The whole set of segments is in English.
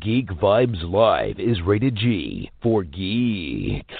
Geek Vibes Live is rated G for geeks.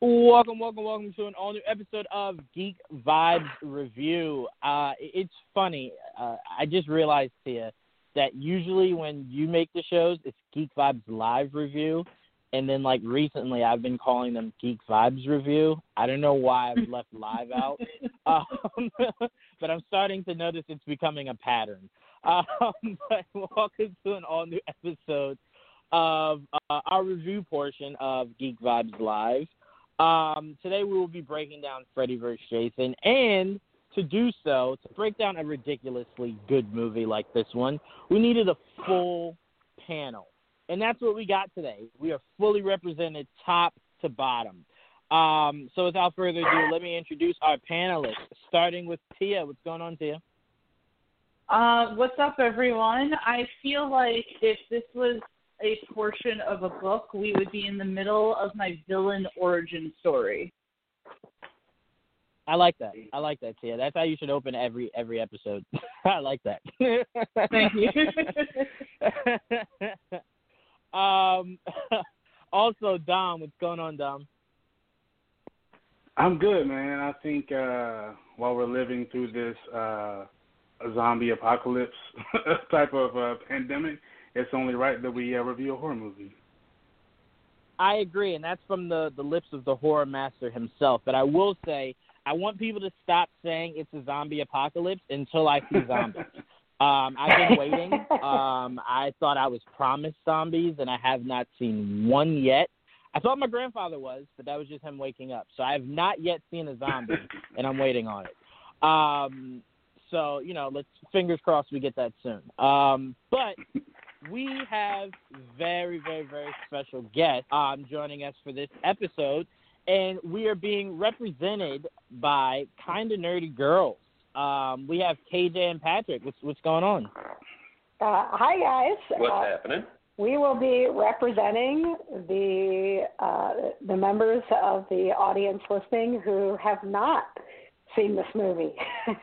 Welcome, welcome, welcome to an all new episode of Geek Vibes Review. Uh, it's funny. Uh, I just realized, Tia, that usually when you make the shows, it's Geek Vibes Live Review. And then, like, recently I've been calling them Geek Vibes Review. I don't know why I've left live out. Um, but I'm starting to notice it's becoming a pattern. Um, but welcome to an all new episode of uh, our review portion of Geek Vibes Live. Um, today we will be breaking down Freddy vs. Jason, and to do so, to break down a ridiculously good movie like this one, we needed a full panel, and that's what we got today. We are fully represented top to bottom. Um, so without further ado, let me introduce our panelists, starting with Tia. What's going on, Tia? Uh, what's up, everyone? I feel like if this was a portion of a book, we would be in the middle of my villain origin story. I like that. I like that, Tia. That's how you should open every every episode. I like that. Thank you. um, also, Dom, what's going on, Dom? I'm good, man. I think uh, while we're living through this uh, zombie apocalypse type of uh, pandemic, it's only right that we uh, review a horror movie. I agree, and that's from the the lips of the horror master himself. But I will say, I want people to stop saying it's a zombie apocalypse until I see zombies. um, I've been waiting. Um, I thought I was promised zombies, and I have not seen one yet. I thought my grandfather was, but that was just him waking up. So I have not yet seen a zombie, and I'm waiting on it. Um, so you know, let's fingers crossed we get that soon. Um, but we have very, very, very special guest um, joining us for this episode, and we are being represented by Kinda Nerdy Girls. Um, we have KJ and Patrick. What's what's going on? Uh, hi guys. What's uh, happening? We will be representing the uh, the members of the audience listening who have not seen this movie.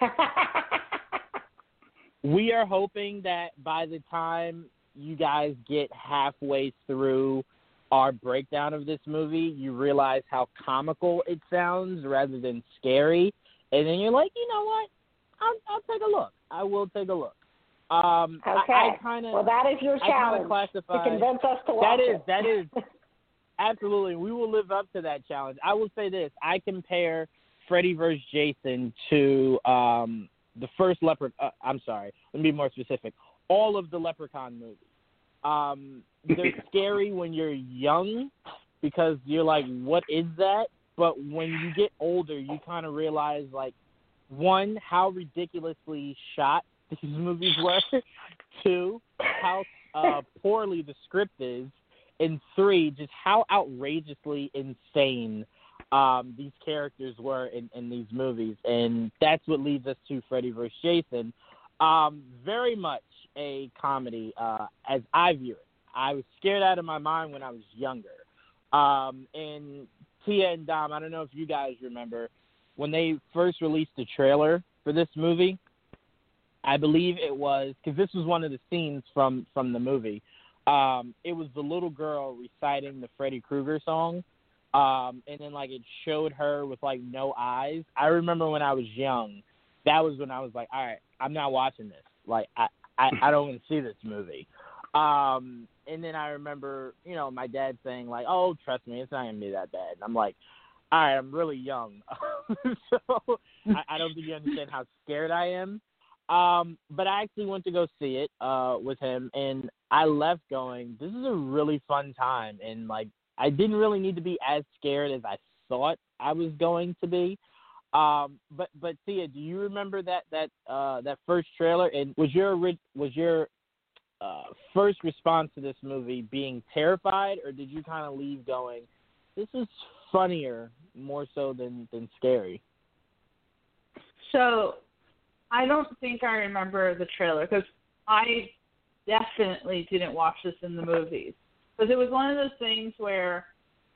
we are hoping that by the time you guys get halfway through our breakdown of this movie, you realize how comical it sounds rather than scary, and then you're like, you know what? I'll, I'll take a look. I will take a look. Um, okay. I, I kind of well, that is your challenge classify, to convince us to watch That is that is absolutely. We will live up to that challenge. I will say this: I compare Freddy vs. Jason to um, the first Leopard. Uh, I'm sorry. Let me be more specific. All of the Leprechaun movies. Um, they're scary when you're young because you're like, what is that? But when you get older, you kind of realize, like, one, how ridiculously shot these movies were. Two, how uh, poorly the script is. And three, just how outrageously insane um, these characters were in, in these movies. And that's what leads us to Freddy vs. Jason. Um, very much a comedy uh, as I view it. I was scared out of my mind when I was younger. Um, and Tia and Dom, I don't know if you guys remember when they first released the trailer for this movie. I believe it was because this was one of the scenes from from the movie. Um, it was the little girl reciting the Freddy Krueger song, um, and then like it showed her with like no eyes. I remember when I was young, that was when I was like, all right, I'm not watching this. Like I I, I don't want to see this movie. Um, and then I remember, you know, my dad saying like, "Oh, trust me, it's not gonna be that bad." And I'm like, "All right, I'm really young, so I, I don't think you understand how scared I am." Um, but I actually went to go see it uh, with him, and I left going, "This is a really fun time," and like I didn't really need to be as scared as I thought I was going to be. Um, but but Tia, do you remember that that uh, that first trailer? And was your was your uh, first response to this movie being terrified, or did you kind of leave going, "This is funnier more so than than scary"? So, I don't think I remember the trailer because I definitely didn't watch this in the movies. because it was one of those things where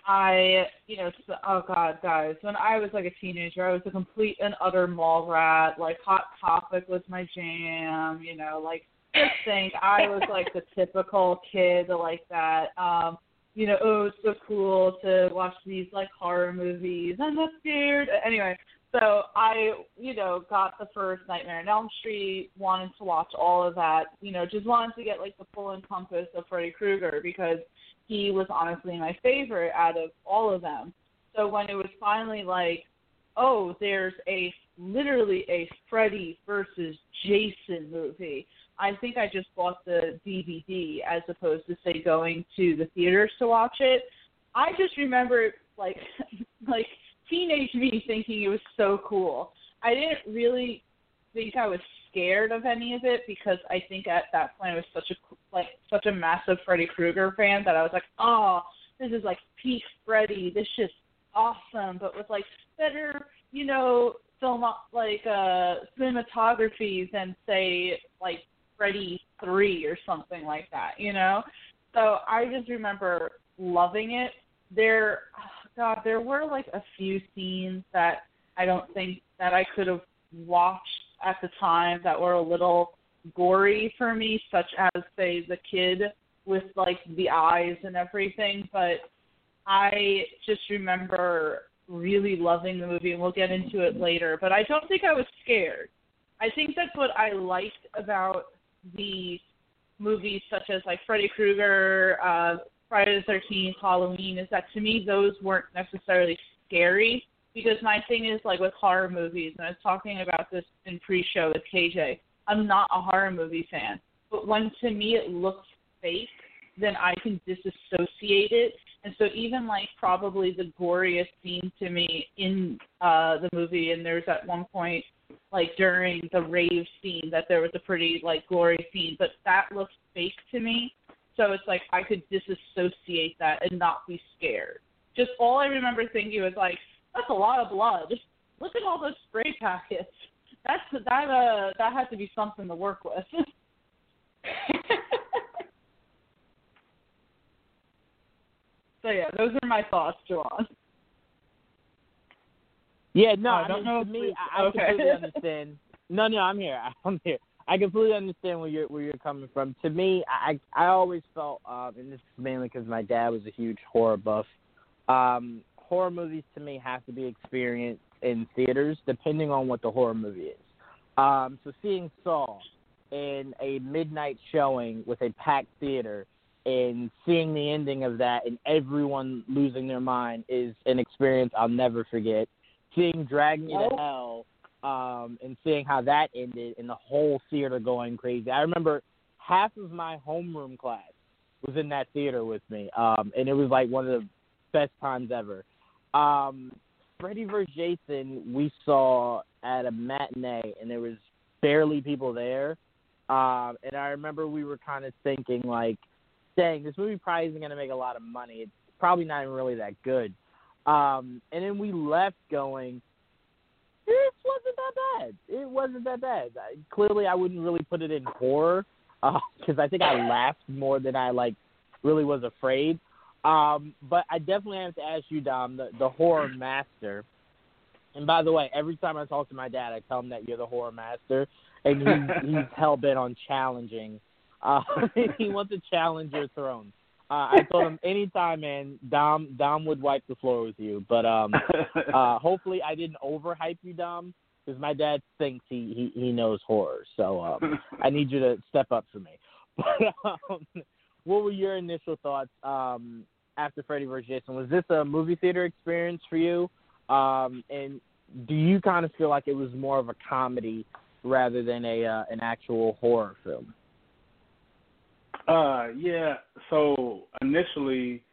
I, you know, oh god, guys, when I was like a teenager, I was a complete and utter mall rat. Like Hot Topic was my jam, you know, like just think I was like the typical kid like that. Um, you know, oh, it's so cool to watch these like horror movies. I'm not scared. Anyway, so I, you know, got the first Nightmare on Elm Street, wanted to watch all of that, you know, just wanted to get like the full encompass of Freddy Krueger because he was honestly my favorite out of all of them. So when it was finally like, oh, there's a literally a Freddy versus Jason movie. I think I just bought the DVD as opposed to say going to the theaters to watch it. I just remember like like teenage me thinking it was so cool. I didn't really think I was scared of any of it because I think at that point I was such a like such a massive Freddy Krueger fan that I was like, oh, this is like peak Freddy. This is awesome, but with like better, you know, film like uh cinematography than say like Freddy three or something like that, you know. So I just remember loving it. There, oh God, there were like a few scenes that I don't think that I could have watched at the time that were a little gory for me, such as say the kid with like the eyes and everything. But I just remember really loving the movie, and we'll get into it later. But I don't think I was scared. I think that's what I liked about the movies, such as like Freddy Krueger, uh, Friday the Thirteenth, Halloween, is that to me those weren't necessarily scary because my thing is like with horror movies, and I was talking about this in pre-show with KJ. I'm not a horror movie fan, but when to me it looks fake, then I can disassociate it. And so even like probably the goriest scene to me in uh the movie, and there's at one point like during the rave scene that there was a pretty like gory scene, but that looks fake to me. So it's like I could disassociate that and not be scared. Just all I remember thinking was like, that's a lot of blood. Look at all those spray packets. That's that uh that had to be something to work with. so yeah, those are my thoughts, Joanne. Yeah, no, Oh, I I, don't mean, know to me, I, I okay. completely understand. No, no, I'm here. I'm here. I completely understand where you're where you're coming from. To me, I I always felt, um, and this is mainly because my dad was a huge horror buff. Um, horror movies to me have to be experienced in theaters, depending on what the horror movie is. Um, so seeing Saw in a midnight showing with a packed theater and seeing the ending of that and everyone losing their mind is an experience I'll never forget. Seeing Drag Me to Hell um, and seeing how that ended and the whole theater going crazy. I remember half of my homeroom class was in that theater with me, um, and it was like one of the best times ever. Um, Freddy vs. Jason we saw at a matinee, and there was barely people there. Um, and I remember we were kind of thinking like, dang, this movie probably isn't going to make a lot of money. It's probably not even really that good. Um, and then we left going, this wasn't that bad. It wasn't that bad. I, clearly, I wouldn't really put it in horror because I think I laughed more than I like really was afraid. Um, but I definitely have to ask you, Dom, the, the horror master. And by the way, every time I talk to my dad, I tell him that you're the horror master, and he's, he's hell bent on challenging. Uh, he wants to challenge your throne. Uh, I told him anytime, man. Dom Dom would wipe the floor with you, but um, uh, hopefully I didn't overhype you, Dom, because my dad thinks he, he he knows horror. So um, I need you to step up for me. But um, what were your initial thoughts um, after Freddy vs. Jason? Was this a movie theater experience for you? Um, and do you kind of feel like it was more of a comedy rather than a uh, an actual horror film? Uh, yeah. So initially,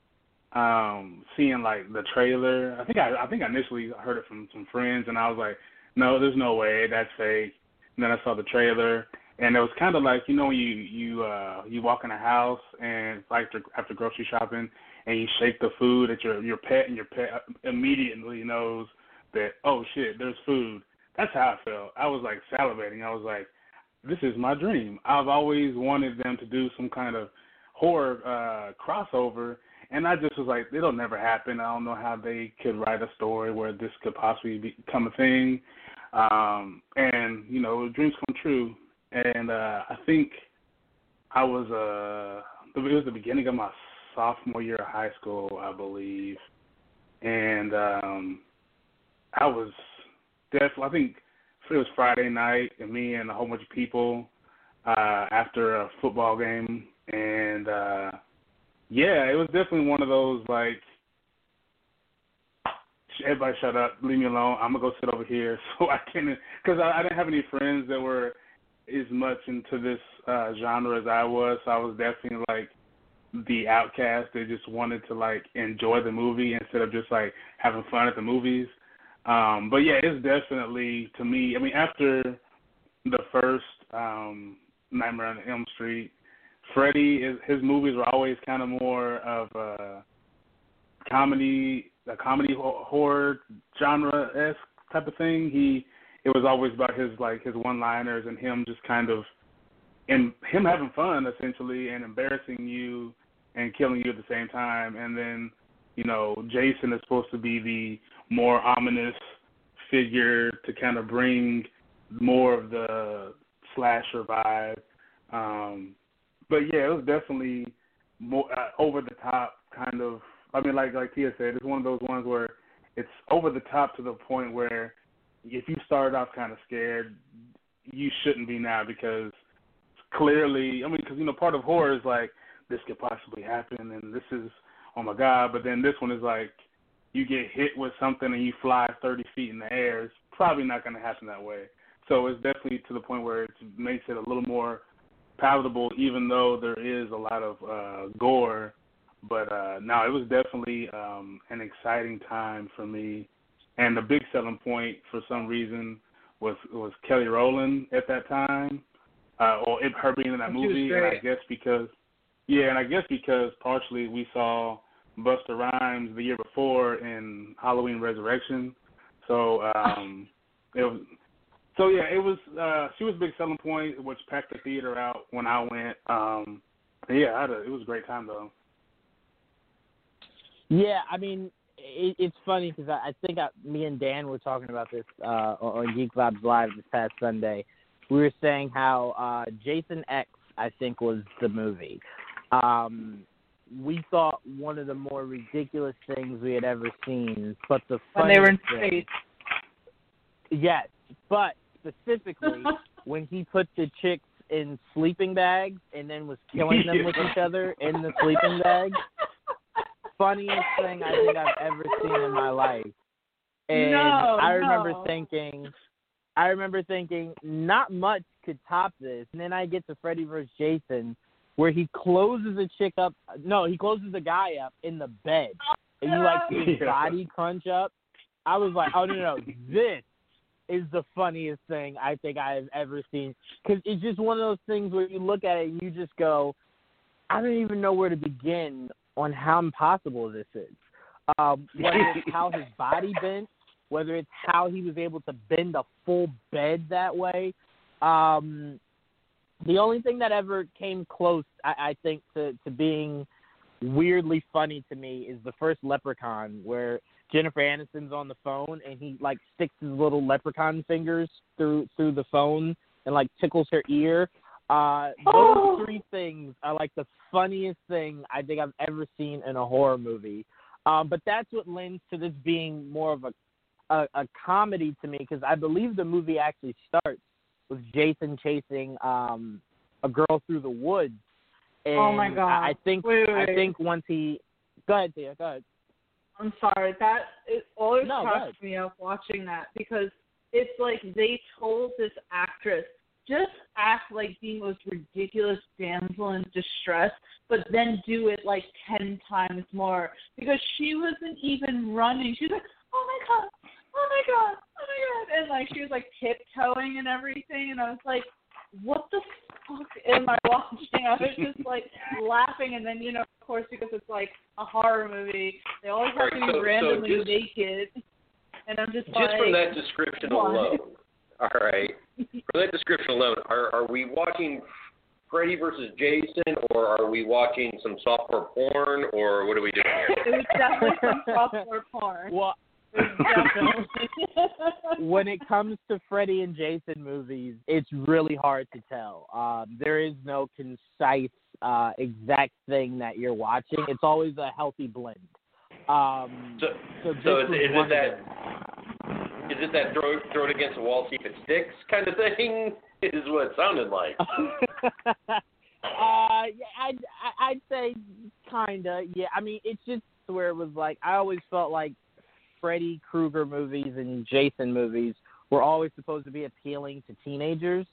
um, seeing like the trailer, I think I, I think I initially heard it from some friends, and I was like, no, there's no way that's fake. And then I saw the trailer, and it was kind of like you know when you you uh you walk in a house and like after, after grocery shopping, and you shake the food at your your pet, and your pet immediately knows that oh shit, there's food. That's how I felt. I was like salivating. I was like, this is my dream. I've always wanted them to do some kind of horror uh crossover and I just was like, it'll never happen. I don't know how they could write a story where this could possibly become a thing. Um, and you know, dreams come true. And uh, I think I was uh, it was the beginning of my sophomore year of high school, I believe, and um, I was definitely. I think it was Friday night, and me and a whole bunch of people uh, after a football game, and uh, yeah, it was definitely one of those like everybody shut up, leave me alone. I'm gonna go sit over here so I can because I, I didn't have any friends that were as much into this uh genre as I was. So I was definitely like the outcast they just wanted to like enjoy the movie instead of just like having fun at the movies. Um but yeah, it's definitely to me. I mean, after the first um Nightmare on Elm Street Freddy is his movies were always kind of more of a comedy, a comedy horror genre esque type of thing. He it was always about his like his one liners and him just kind of and him having fun essentially and embarrassing you and killing you at the same time. And then you know Jason is supposed to be the more ominous figure to kind of bring more of the slasher vibe. Um, but yeah, it was definitely more uh, over the top kind of. I mean, like like Tia said, it's one of those ones where it's over the top to the point where if you started off kind of scared, you shouldn't be now because clearly, I mean, because you know, part of horror is like this could possibly happen, and this is oh my god. But then this one is like you get hit with something and you fly 30 feet in the air. It's probably not going to happen that way. So it's definitely to the point where it makes it a little more palatable, even though there is a lot of uh, gore. But uh, no, it was definitely um, an exciting time for me, and the big selling point for some reason was was Kelly Rowland at that time, uh, or it, her being in that movie, and I guess because yeah, and I guess because partially we saw Busta Rhymes the year before in Halloween Resurrection, so um, it was so yeah, it was. Uh, she was a big selling point, which packed the theater out when I went. Um, yeah, I had a, it was a great time though. Yeah, I mean, it, it's funny because I, I think I, me and Dan were talking about this uh, on Geek Vibes Live this past Sunday. We were saying how uh, Jason X, I think, was the movie. Um, we thought one of the more ridiculous things we had ever seen, but the when they were in space. Yes, but specifically when he put the chicks in sleeping bags and then was killing them with each other in the sleeping bags. Funniest thing I think I've ever seen in my life. And no, I remember no. thinking I remember thinking not much could top this. And then I get to Freddy vs. Jason where he closes a chick up no, he closes a guy up in the bed. And you like his Yeah. body crunch up. I was like, Oh no no, no. this is the funniest thing I think I've ever seen because it's just one of those things where you look at it and you just go, I don't even know where to begin on how impossible this is. Um, whether it's how his body bent, whether it's how he was able to bend a full bed that way. Um, the only thing that ever came close, I, I think, to, to being weirdly funny to me is the first Leprechaun, where Jennifer Aniston's on the phone and he like sticks his little leprechaun fingers through through the phone and like tickles her ear. Uh those Oh. three things are like the funniest thing I think I've ever seen in a horror movie. Um but that's what lends to this being more of a a, a comedy to me because I believe the movie actually starts with Jason chasing um a girl through the woods. And Oh my God. I, I think Wait, wait, I think once he go ahead, Tia, go ahead. I'm sorry. That it always No, cracks me up watching that because it's like they told this actress just act like the most ridiculous damsel in distress, but then do it like ten times more because she wasn't even running. She's like, oh my god, oh my god, oh my god, and like she was like tiptoeing and everything, and I was like, what the fuck am I watching? I was just like laughing, and then you know, of course, because it's like a horror movie, they always have to be Alright, so- so randomly just- naked, and I'm just, Just like, from that description why? alone. All right. From that description alone, are are we watching Freddy versus Jason, or are we watching some softcore porn, or what are we doing here? It was definitely some softcore porn. Well, It was definitely. When it comes to Freddy and Jason movies, it's really hard to tell. Um, there is no concise, uh, exact thing that you're watching. It's always a healthy blend. Um, So, so so is, is it of that them. is it that throw throw it against the wall, see if it sticks kind of thing? Is what it sounded like. uh, yeah, I'd I- I'd say kinda. Yeah, I mean, it's just where it was like I always felt like Freddy Krueger movies and Jason movies were always supposed to be appealing to teenagers,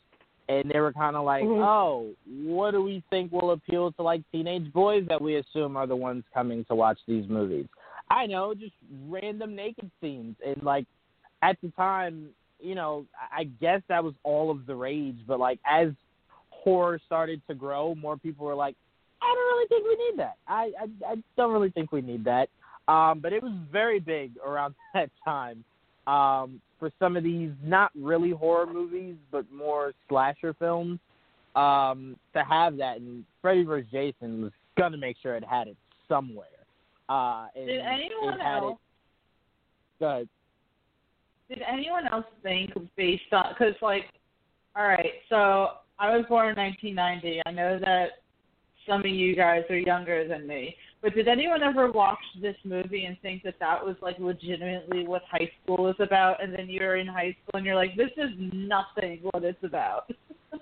and they were kind of like, Mhm. oh, what do we think will appeal to like teenage boys that we assume are the ones coming to watch these movies? I know, just random naked scenes, and like at the time, you know, I I guess that was all of the rage, but like as horror started to grow, more people were like, I don't really think we need that. I I, I don't really think we need that. Um, but it was very big around that time. Um, for some of these not really horror movies, but more slasher films, um, to have that and Freddy vs. Jason was gonna make sure it had it somewhere. Uh, and Did anyone else? It, go ahead. Did anyone else think based on because like, all right, so I was born in 1990. I know that some of you guys are younger than me, but did anyone ever watch this movie and think that that was like legitimately what high school is about? And then you're in high school and you're like, this is nothing what it's about.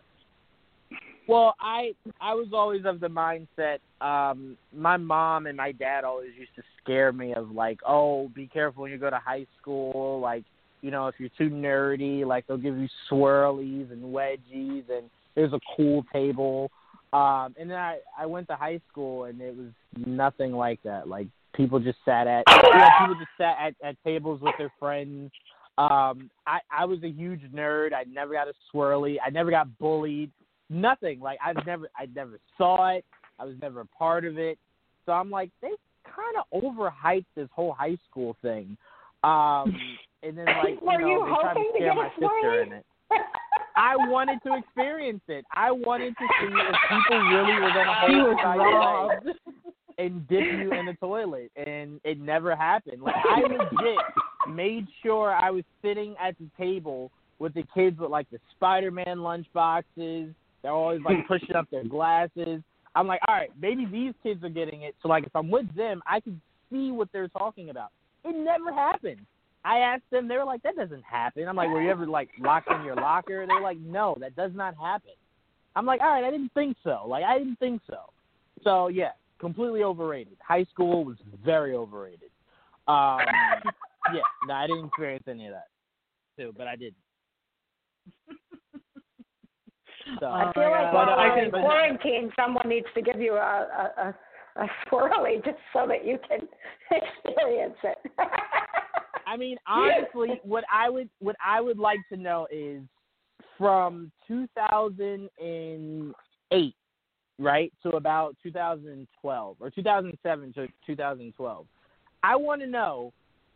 Well, I I was always of the mindset. Um, my mom and my dad always used to scare me of like, oh, be careful when you go to high school. Like, you know, if you're too nerdy, like they'll give you swirlies and wedgies, and there's a cool table. Um, and then I I went to high school, and it was nothing like that. Like people just sat at yeah, people just sat at, at tables with their friends. Um, I I was a huge nerd. I never got a swirly. I never got bullied nothing. Like I've never I never saw it. I was never a part of it. So I'm like, they kind of overhyped this whole high school thing. Um, and then like Were you know you they tried to hoping to scare get my a sister swirly? in it. I wanted to experience it. I wanted to see if people really were gonna hold was you by your and dip you in the toilet, and it never happened. Like I legit made sure I was sitting at the table with the kids with like the Spider-Man lunch boxes. They're always like pushing up their glasses. I'm like, all right, maybe these kids are getting it. So like, if I'm with them, I can see what they're talking about. It never happened. I asked them, they were like, that doesn't happen. I'm like, were you ever like locked in your locker? They're like, no, that does not happen. I'm like, all right, I didn't think so. Like, I didn't think so. So yeah, completely overrated. High school was very overrated. Um, yeah, no, I didn't experience any of that too, but I did. So I feel like God. while But, uh, in quarantine, someone needs to give you a a, a, a swirly just so that you can experience it. I mean, honestly, what I would what I would like to know is from 2008, right, to about 2012 or 2007 to 2012. I want to know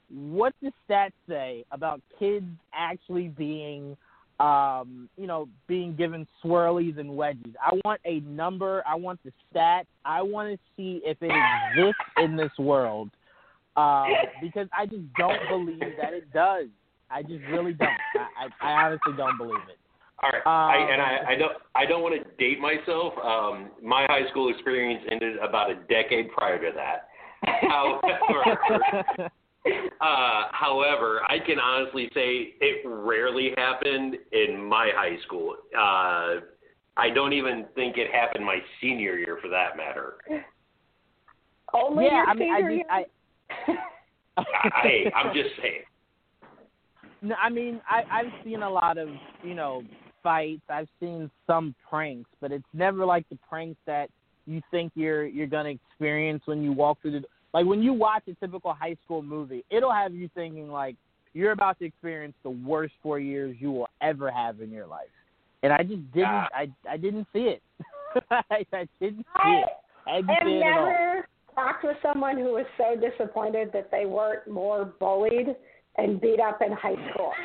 what the stats say about kids actually being, um, you know, being given swirlies and wedgies. I want a number. I want the stats. I want to see if it exists in this world um, because I just don't believe that it does. I just really don't. I, I, I honestly don't believe it. All right, I, Um, and I, I don't I don't want to date myself. Um, my high school experience ended about a decade prior to that. However, uh, however, I can honestly say it rarely happened in my high school. Uh, I don't even think it happened my senior year, for that matter. Only yeah, your I mean, I senior just, I, I, I'm just saying. No, I mean, I, I've seen a lot of, you know, fights. I've seen some pranks, but it's never like the pranks that you think you're you're gonna experience when you walk through the. Like when you watch a typical high school movie, it'll have you thinking like you're about to experience the worst four years you will ever have in your life. And I just didn't. Ah. I I didn't see it. I, I didn't see I it. I didn't have see it at all. Never talked with someone who was so disappointed that they weren't more bullied and beat up in high school.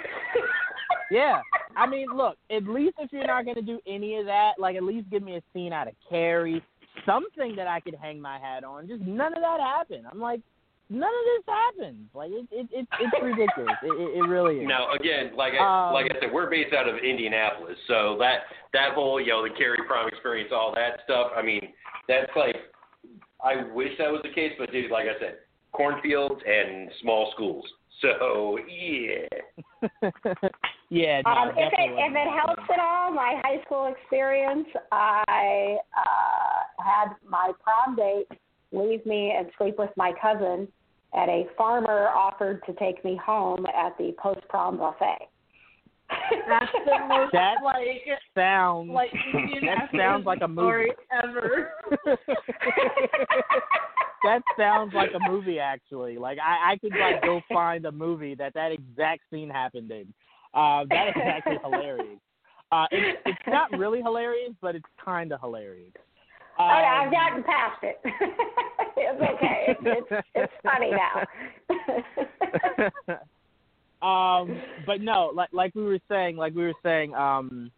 Yeah, I mean, look, at least if you're not going to do any of that, like at least give me a scene out of Carrie, something that I could hang my hat on. Just none of that happened. I'm like, none of this happens. Like it, it, it it's ridiculous. it, it, it really is. Now, again, like I, Um, like I said, we're based out of Indianapolis, so that that whole you know the Carrie Prom experience, all that stuff. I mean, that's like, I wish that was the case, but dude, like I said, cornfields and small schools. So yeah. yeah. No, Um, if it if it helps at all, my high school experience, I uh, had my prom date leave me and sleep with my cousin, and a farmer offered to take me home at the post prom buffet. That's the most That like sounds like Indian that sounds like a movie. ever. that sounds like a movie actually. Like I, I could like go find a movie that that exact scene happened in. Uh, that is actually hilarious. Uh, it's it's not really hilarious, but it's kind of hilarious. oh, yeah, Um, I've gotten past it. it's okay. It's it's, it's funny now. Um, but no, like like we were saying, like we were saying um,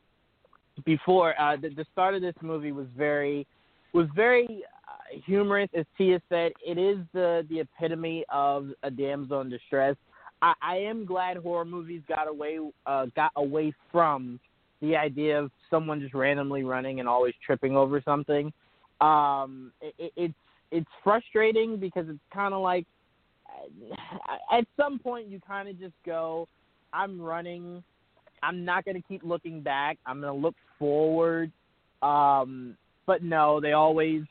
before, uh, the, the start of this movie was very was very uh, humorous. As Tia said, it is the the epitome of a damsel in distress. I, I am glad horror movies got away uh, got away from the idea of someone just randomly running and always tripping over something. Um, it, it, it's it's frustrating because it's kind of like at some point you kind of just go, I'm running. I'm not going to keep looking back. I'm going to look forward. Um, but no, they always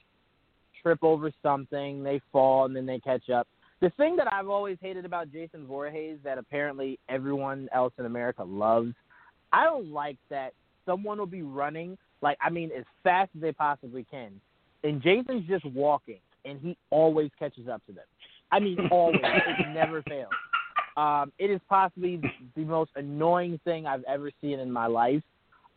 trip over something. They fall and then they catch up. The thing that I've always hated about Jason Voorhees that apparently everyone else in America loves, I don't like that someone will be running like I mean as fast as they possibly can, and Jason's just walking and he always catches up to them. I mean, always. it never fails. Um, it is possibly the most annoying thing I've ever seen in my life.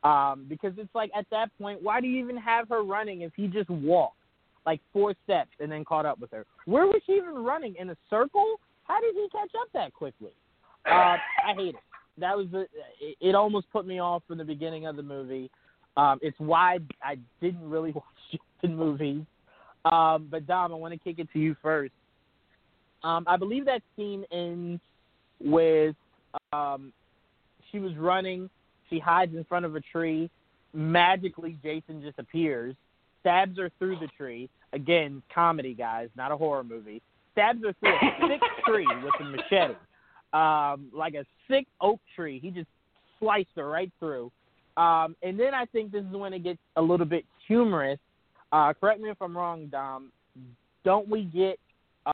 Um, because it's like at that point, why do you even have her running if he just walked like four steps and then caught up with her? Where was she even running in a circle? How did he catch up that quickly? Uh, I hate it. That was the. It, almost put me off from the beginning of the movie. Um, it's why I didn't really watch Jason movies. Um, but Dom, I want to kick it to you first. Um, I believe that scene ends with um, she was running. She hides in front of a tree. Magically, Jason just appears, stabs her through the tree. Again, comedy, guys, not a horror movie. Stabs her through a thick tree with a machete, um, like a thick oak tree. He just sliced her right through. Um, and then I think this is when it gets a little bit humorous. Uh, correct me if I'm wrong, Dom. Don't we get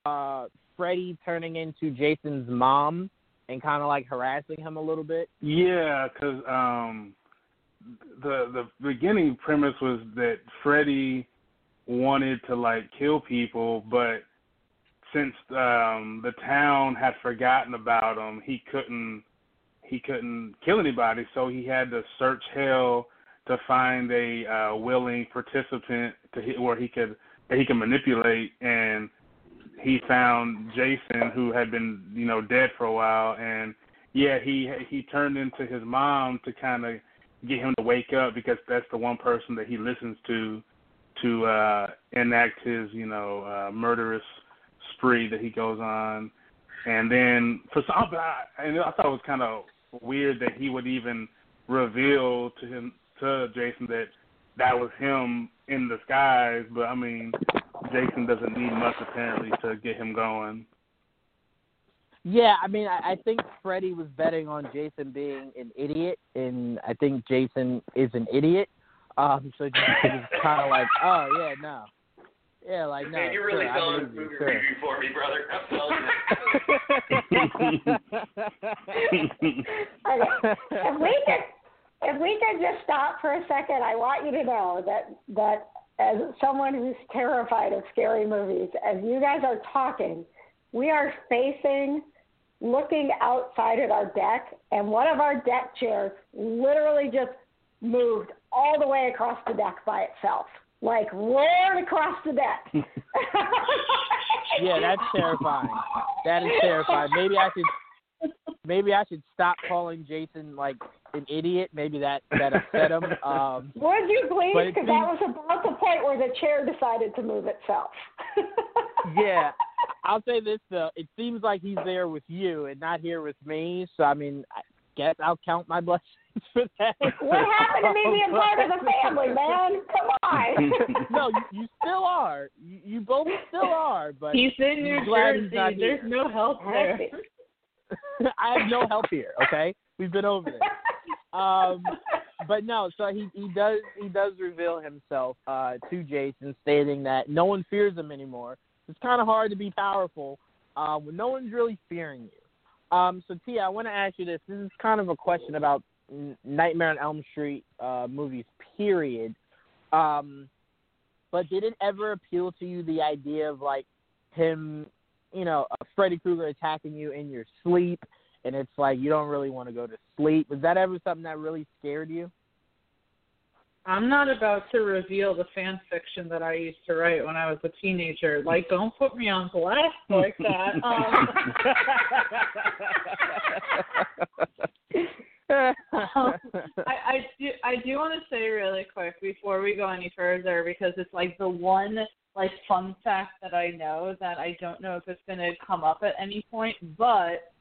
uh, Freddy turning into Jason's mom and kind of like harassing him a little bit? Yeah, because um, the the beginning premise was that Freddy wanted to like kill people, but since um, the town had forgotten about him, he couldn't he couldn't kill anybody, so he had to search hell to find a uh, willing participant to where he could he could manipulate and he found Jason who had been you know dead for a while and yeah he he turned into his mom to kind of get him to wake up because that's the one person that he listens to to uh enact his you know uh murderous spree that he goes on. And then for some I, and I thought it was kind of weird that he would even reveal to him to Jason that that was him in disguise but I mean Jason doesn't need much apparently to get him going. Yeah, I mean, I, I think Freddy was betting on Jason being an idiot, and I think Jason is an idiot. Um, so just it was kind of like, oh yeah, no, yeah, like no. Man, you're really sure, I selling this believe movie you, sure. review for me, brother. I'm telling you. If we could if we could just stop for a second, I want you to know that that as someone who's terrified of scary movies, as you guys are talking, we are facing looking outside at our deck and one of our deck chairs literally just moved all the way across the deck by itself. Like roared across the deck. yeah, that's terrifying. That is terrifying. Maybe I should maybe I should stop calling Jason like an idiot. Maybe that that upset him. Um, Would you please? Because that was about the point where the chair decided to move itself. yeah, I'll say this though. It seems like he's there with you and not here with me. So I mean, I guess I'll count my blessings for that. What happened to me being part of the family, man? Come on. no, you, you still are. You, you both still are. But He's in New Jersey. There's no help there. I have no help here. Okay, we've been over this. Um, but no, so he he does he does reveal himself uh, to Jason, stating that no one fears him anymore. It's kind of hard to be powerful uh, when no one's really fearing you. Um, so Tia, I want to ask you this. This is kind of a question about Nightmare on Elm Street uh, movies. Period. Um, but did it ever appeal to you the idea of like him, you know, Freddy Krueger attacking you in your sleep, and it's like you don't really want to go to sleep? Was that ever something that really scared you? I'm not about to reveal the fan fiction that I used to write when I was a teenager. Like, don't put me on blast like that. Um, I, I do I do want to say really quick before we go any further because it's like the one like fun fact that I know that I don't know if it's going to come up at any point. But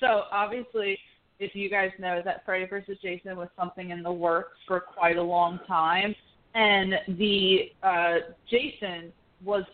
so obviously, if you guys know that Freddy vs. Jason was something in the works for quite a long time, and the uh, Jason was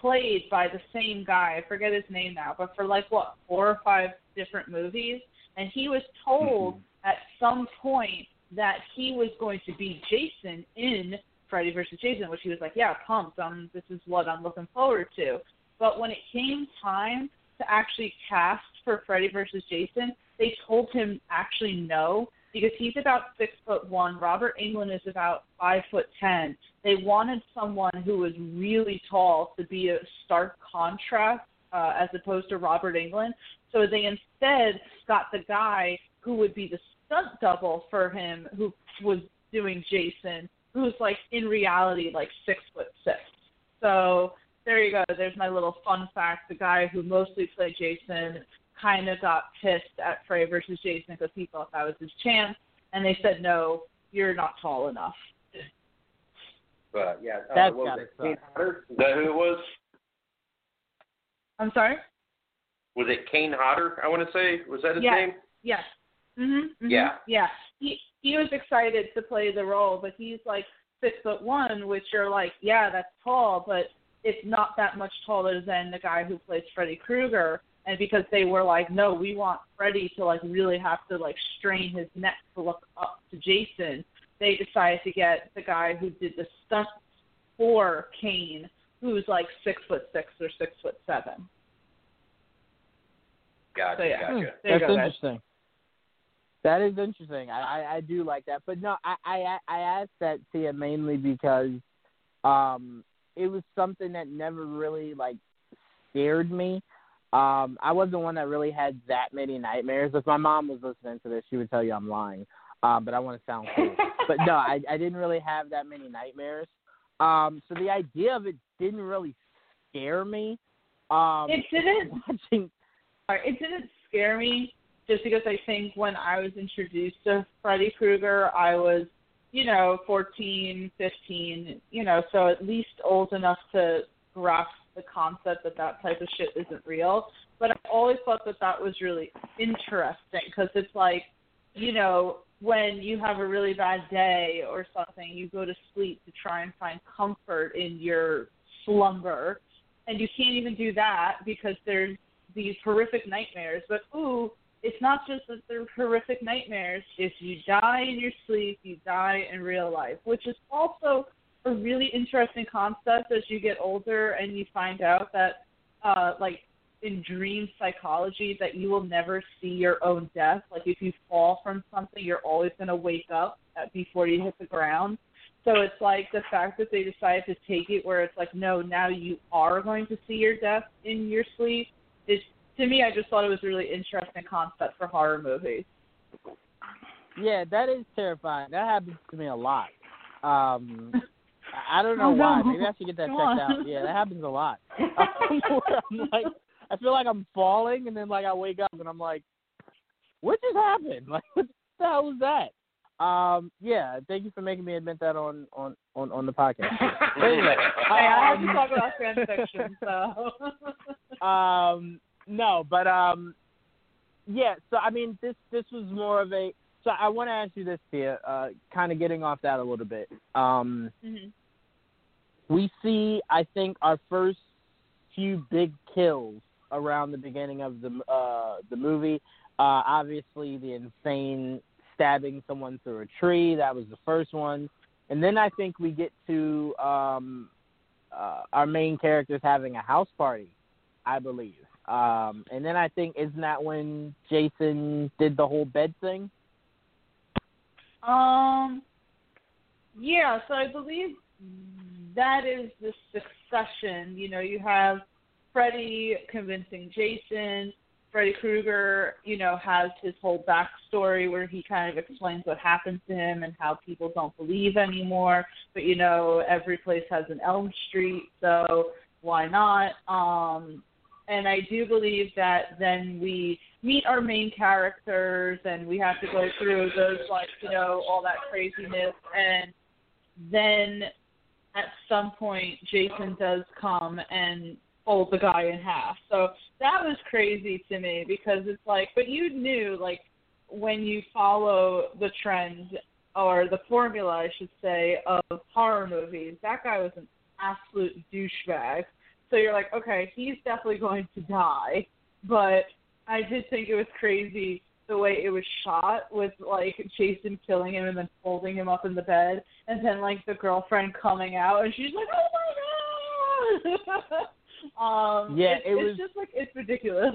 played by the same guy. I forget his name now, but for like what four or five different movies, and he was told at some point that he was going to be Jason in Freddy vs. Jason, which he was like, yeah, pumped. Um, this is what I'm looking forward to. But when it came time to actually cast for Freddy vs. Jason, they told him actually no because he's about six foot one. Robert Englund is about five foot ten. They wanted someone who was really tall to be a stark contrast uh, as opposed to Robert Englund. So they instead got the guy who would be the stunt double for him, who was doing Jason, who's like in reality like six foot six. So there you go. There's my little fun fact. The guy who mostly played Jason kind of got pissed at Freddy versus Jason because he thought that was his chance, and they said no, you're not tall enough. But yeah, uh, That's what was it? suck. Kane Hodder? Is that who it was? I'm sorry. Was it Kane Hodder? I want to say was that his Yeah. name? Yes. Mhm. mhm, Yeah. Yeah. He he was excited to play the role, but he's like six foot one, which you're like, yeah, that's tall, but it's not that much taller than the guy who plays Freddy Krueger. And because they were like, no, we want Freddy to like really have to like strain his neck to look up to Jason, they decided to get the guy who did the stunts for Kane, who's like six foot six or six foot seven. Gotcha, So, yeah. gotcha. There That's go, guys. interesting. That is interesting. I, I I do like that, but no, I I I asked that Tia mainly because um it was something that never really like scared me. Um, I wasn't one that really had that many nightmares. If my mom was listening to this, she would tell you I'm lying. Um, but I want to sound cool. but no, I I didn't really have that many nightmares. Um, so the idea of it didn't really scare me. Um, It didn't watching it didn't scare me just because I think when I was introduced to Freddy Krueger, I was, you know, 14, 15, you know, so at least old enough to grasp the concept that that type of shit isn't real. But I always thought that that was really interesting because it's like, you know, when you have a really bad day or something, you go to sleep to try and find comfort in your slumber, and you can't even do that because there's these horrific nightmares. But ooh, it's not just that they're horrific nightmares. If you die in your sleep, you die in real life, which is also a really interesting concept as you get older and you find out that, uh, like in dream psychology, that you will never see your own death. Like if you fall from something, you're always going to wake up before you hit the ground. So it's like the fact that they decided to take it where it's like, no, now you are going to see your death in your sleep is to me I just thought it was a really interesting concept for horror movies. Yeah, that is terrifying. That happens to me a lot. Um, I- I don't know Oh, why. no. Maybe I should get that Come checked on. out. Yeah, that happens a lot. Um, I'm like, I feel like I'm falling, and then like I wake up and I'm like, what just happened? Like, what the hell was that? Um, yeah, thank you for making me admit that on on on, on the podcast. anyway, Hey, I have to um, talk about fan fiction, so. Um, no, but um, yeah. So I mean, this this was more of a. So I want to ask you this, Tia. Uh, kind of getting off that a little bit. Um, Mhm. we see, I think, our first few big kills around the beginning of the uh, the movie. Uh, obviously, the insane stabbing someone through a tree. That was the first one, and then I think we get to um, uh, our main characters having a house party. I believe, um, and then I think isn't that when Jason did the whole bed thing? Um, yeah, so I believe that is the succession. You know, you have Freddy convincing Jason. Freddy Krueger, you know, has his whole backstory where he kind of explains what happened to him and how people don't believe anymore. But you know, every place has an Elm Street, so why not? Um, and I do believe that then we meet our main characters and we have to go through those like you know all that craziness and then at some point Jason does come and fold the guy in half. So that was crazy to me because it's like but you knew like when you follow the trend or the formula I should say of horror movies, that guy was an absolute douchebag. So you're like, okay, he's definitely going to die. But I did think it was crazy the way it was shot with like Jason killing him and then folding him up in the bed and then like the girlfriend coming out and she's like, Oh my god Um Yeah, it's, it was- it's just like it's ridiculous.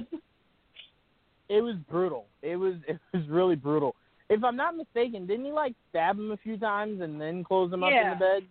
it was brutal. It was it was really brutal. If I'm not mistaken, didn't he like stab him a few times and then close him up in the bed?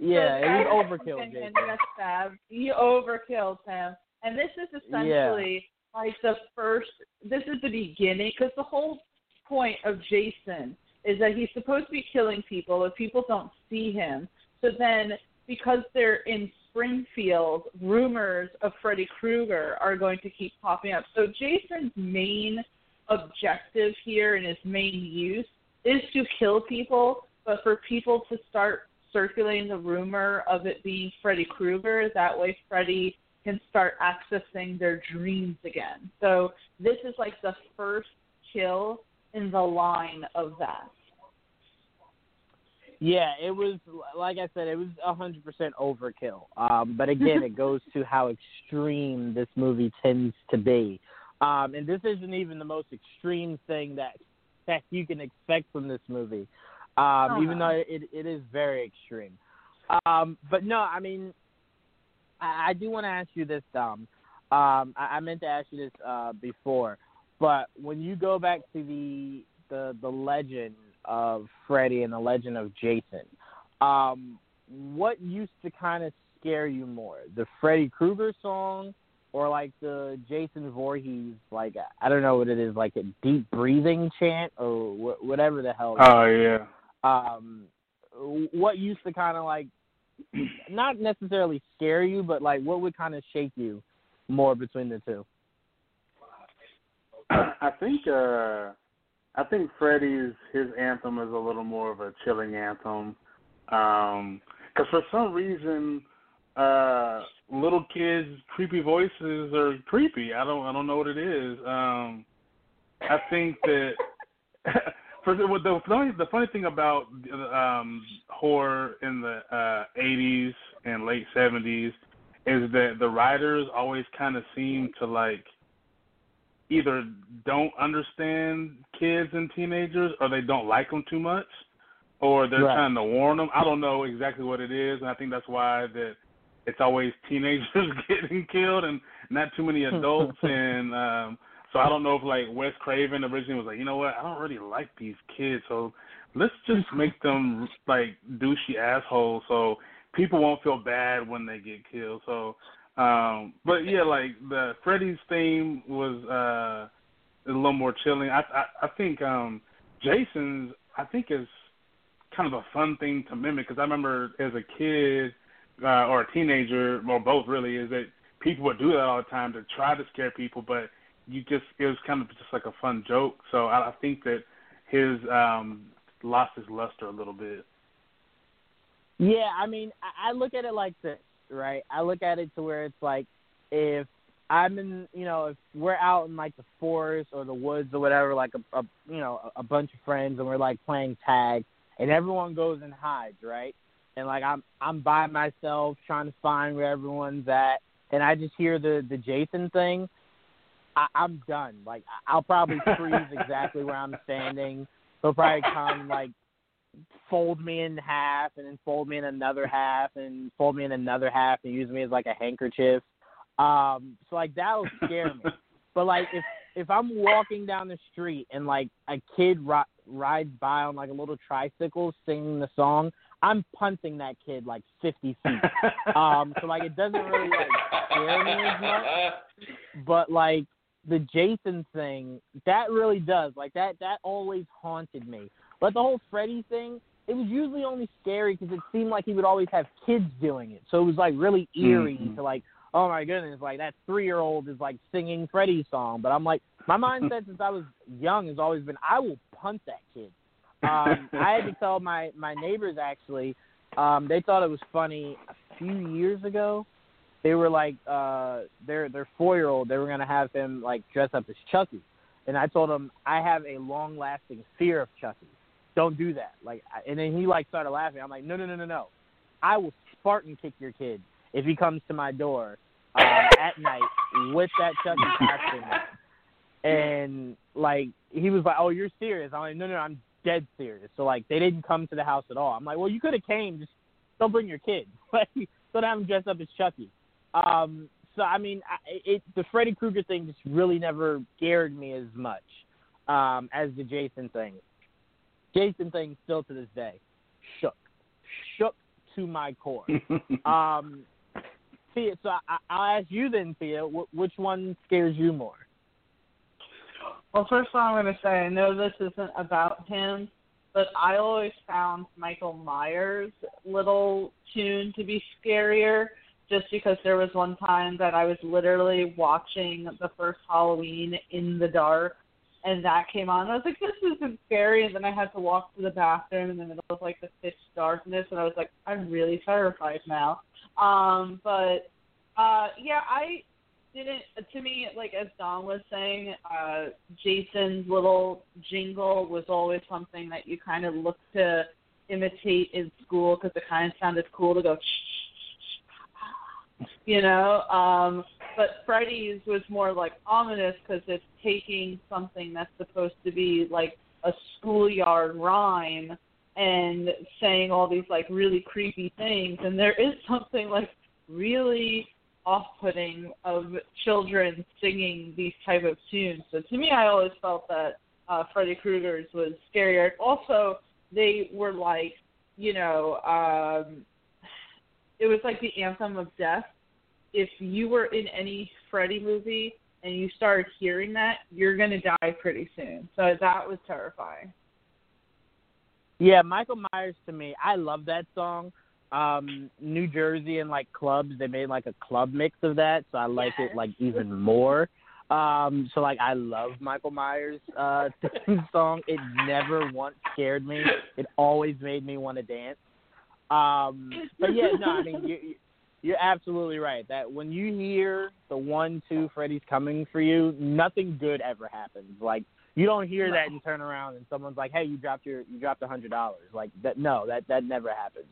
Yeah, So it was overkill, and, Jason. and he got stabbed. He overkilled him. And this is essentially like the first. This is the beginning because the whole point of Jason is that he's supposed to be killing people, but people don't see him. So then, because they're in Springfield, rumors of Freddy Krueger are going to keep popping up. So Jason's main objective here and his main use is to kill people, but for people to start circulating the rumor of it being Freddy Krueger. That way, Freddy can start accessing their dreams again. So this is like the first kill in the line of that. Yeah, it was like I said, it was a hundred percent overkill. Um, but again, it goes to how extreme this movie tends to be. Um, and this isn't even the most extreme thing that that you can expect from this movie. Um, Oh, even no. though it it is very extreme. Um, but no, I mean I, I do want to ask you this, Dom. Um, I, I meant to ask you this uh, before, but when you go back to the the the legend of Freddy and the legend of Jason, um, what used to kind of scare you more, the Freddy Krueger song, or like the Jason Voorhees, like I don't know what it is, like a deep breathing chant or wh- whatever the hell. Oh yeah. Um, what used to kind of like not necessarily scare you, but like what would kind of shake you more between the two? I think uh I think Freddy's his anthem is a little more of a chilling anthem. Um 'cause for some reason uh little kids creepy voices are creepy. I don't I don't know what it is. Um I think that for the the funny the funny thing about um horror in the uh 80s and late 70s is that the writers always kind of seem to like either don't understand kids and teenagers or they don't like them too much or they're Right. trying to warn them. I don't know exactly what it is, and I think that's why that it's always teenagers getting killed and not too many adults. and um so I don't know if like Wes Craven originally was like, you know what, I don't really like these kids, so let's just make them like douchey assholes, so people won't feel bad when they get killed. So um, but yeah, like the Freddy's theme was uh a little more chilling. I I, I think um Jason's I think is kind of a fun thing to mimic because I remember as a kid uh, or a teenager or both really is that people would do that all the time to try to scare people, but you just it was kind of just like a fun joke. So I, I think that his um lost his luster a little bit. Yeah, I mean, I, look at it like this, right? I look at it to where it's like if I'm in, you know, if we're out in like the forest or the woods or whatever, like a, a you know, a bunch of friends and we're like playing tag and everyone goes and hides, right? And like I'm I'm by myself trying to find where everyone's at and I just hear the the Jason thing, I, I'm done. Like I'll probably freeze exactly where I'm standing. He'll probably come like fold me in half and then fold me in another half and fold me in another half and use me as like a handkerchief. Um, so like that'll scare me. But like if if I'm walking down the street and like a kid ri- rides by on like a little tricycle singing the song, I'm punting that kid like 50 feet. um, so like it doesn't really like scare me as much. But like the Jason thing, that really does. Like that that always haunted me. But the whole Freddy thing, it was usually only scary because it seemed like he would always have kids doing it. So it was like really eerie mm-hmm. to like, oh my goodness, like that three year old is like singing Freddy's song. But I'm like, my mindset since I was young has always been, I will punt that kid. Um, I had to tell my my neighbors actually. Um, they thought it was funny a few years ago. They were like, uh, their their four year old. They were gonna have him like dress up as Chucky, and I told him I have a long lasting fear of Chucky. Don't do that. Like, and then he like started laughing. I'm like, no, no, no, no, no. I will Spartan kick your kid if he comes to my door um, at night with that Chucky costume. And like he was like, "Oh, you're serious?" I'm like, "No, no, I'm dead serious. So like they didn't come to the house at all. I'm like, well, you could have came. Just don't bring your kid. Like don't have him dressed up as Chucky. Um, so I mean, I, it the Freddy Krueger thing just really never scared me as much um, as the Jason thing. Jason thing still to this day shook, shook to my core. um, Thea, so I, I'll ask you then, Thea, which one scares you more? Well, first of all, I'm going to say I know this isn't about him, but I always found Michael Myers' little tune to be scarier just because there was one time that I was literally watching the first Halloween in the dark and that came on. I was like, this isn't scary. And then I had to walk to the bathroom in the middle of like the pitch darkness, and I was like, I'm really terrified now. Um, but uh, yeah, I didn't to me like as Dom was saying, uh Jason's little jingle was always something that you kind of looked to imitate in school because it kind of sounded cool to go you know um but Freddy's was more like ominous because it's taking something that's supposed to be like a schoolyard rhyme and saying all these like really creepy things and there is something like really off-putting of children singing these type of tunes. So to me, I always felt that uh, Freddy Krueger's was scarier. Also, they were like, you know, um, it was like the anthem of death. If you were in any Freddy movie and you started hearing that, you're gonna die pretty soon. So that was terrifying. Yeah, Michael Myers to me, I love that song um New Jersey and like clubs they made like a club mix of that so I like yes. it like even more um so like I love Michael Myers uh song it never once scared me it always made me want to dance um but yeah no I mean you you're absolutely right that when you hear the one two Freddy's coming for you nothing good ever happens like you don't hear no. that and turn around and someone's like hey you dropped your you dropped a hundred dollars like that no that that never happens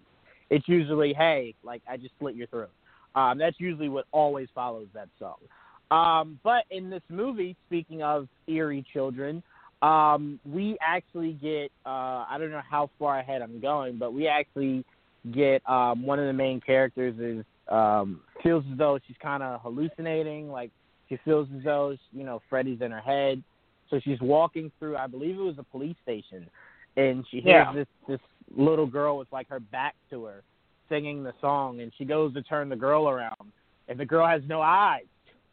it's usually, hey, like I just slit your throat. Um, that's usually what always follows that song. Um, but in this movie, speaking of eerie children, um, we actually get uh, I don't know how far ahead I'm going, but we actually get um, one of the main characters is um, feels as though she's kind of hallucinating, like she feels as though you know Freddy's in her head. So she's walking through, I believe it was a police station, and she hears yeah. this this little girl with like her back to her singing the song and she goes to turn the girl around and the girl has no eyes.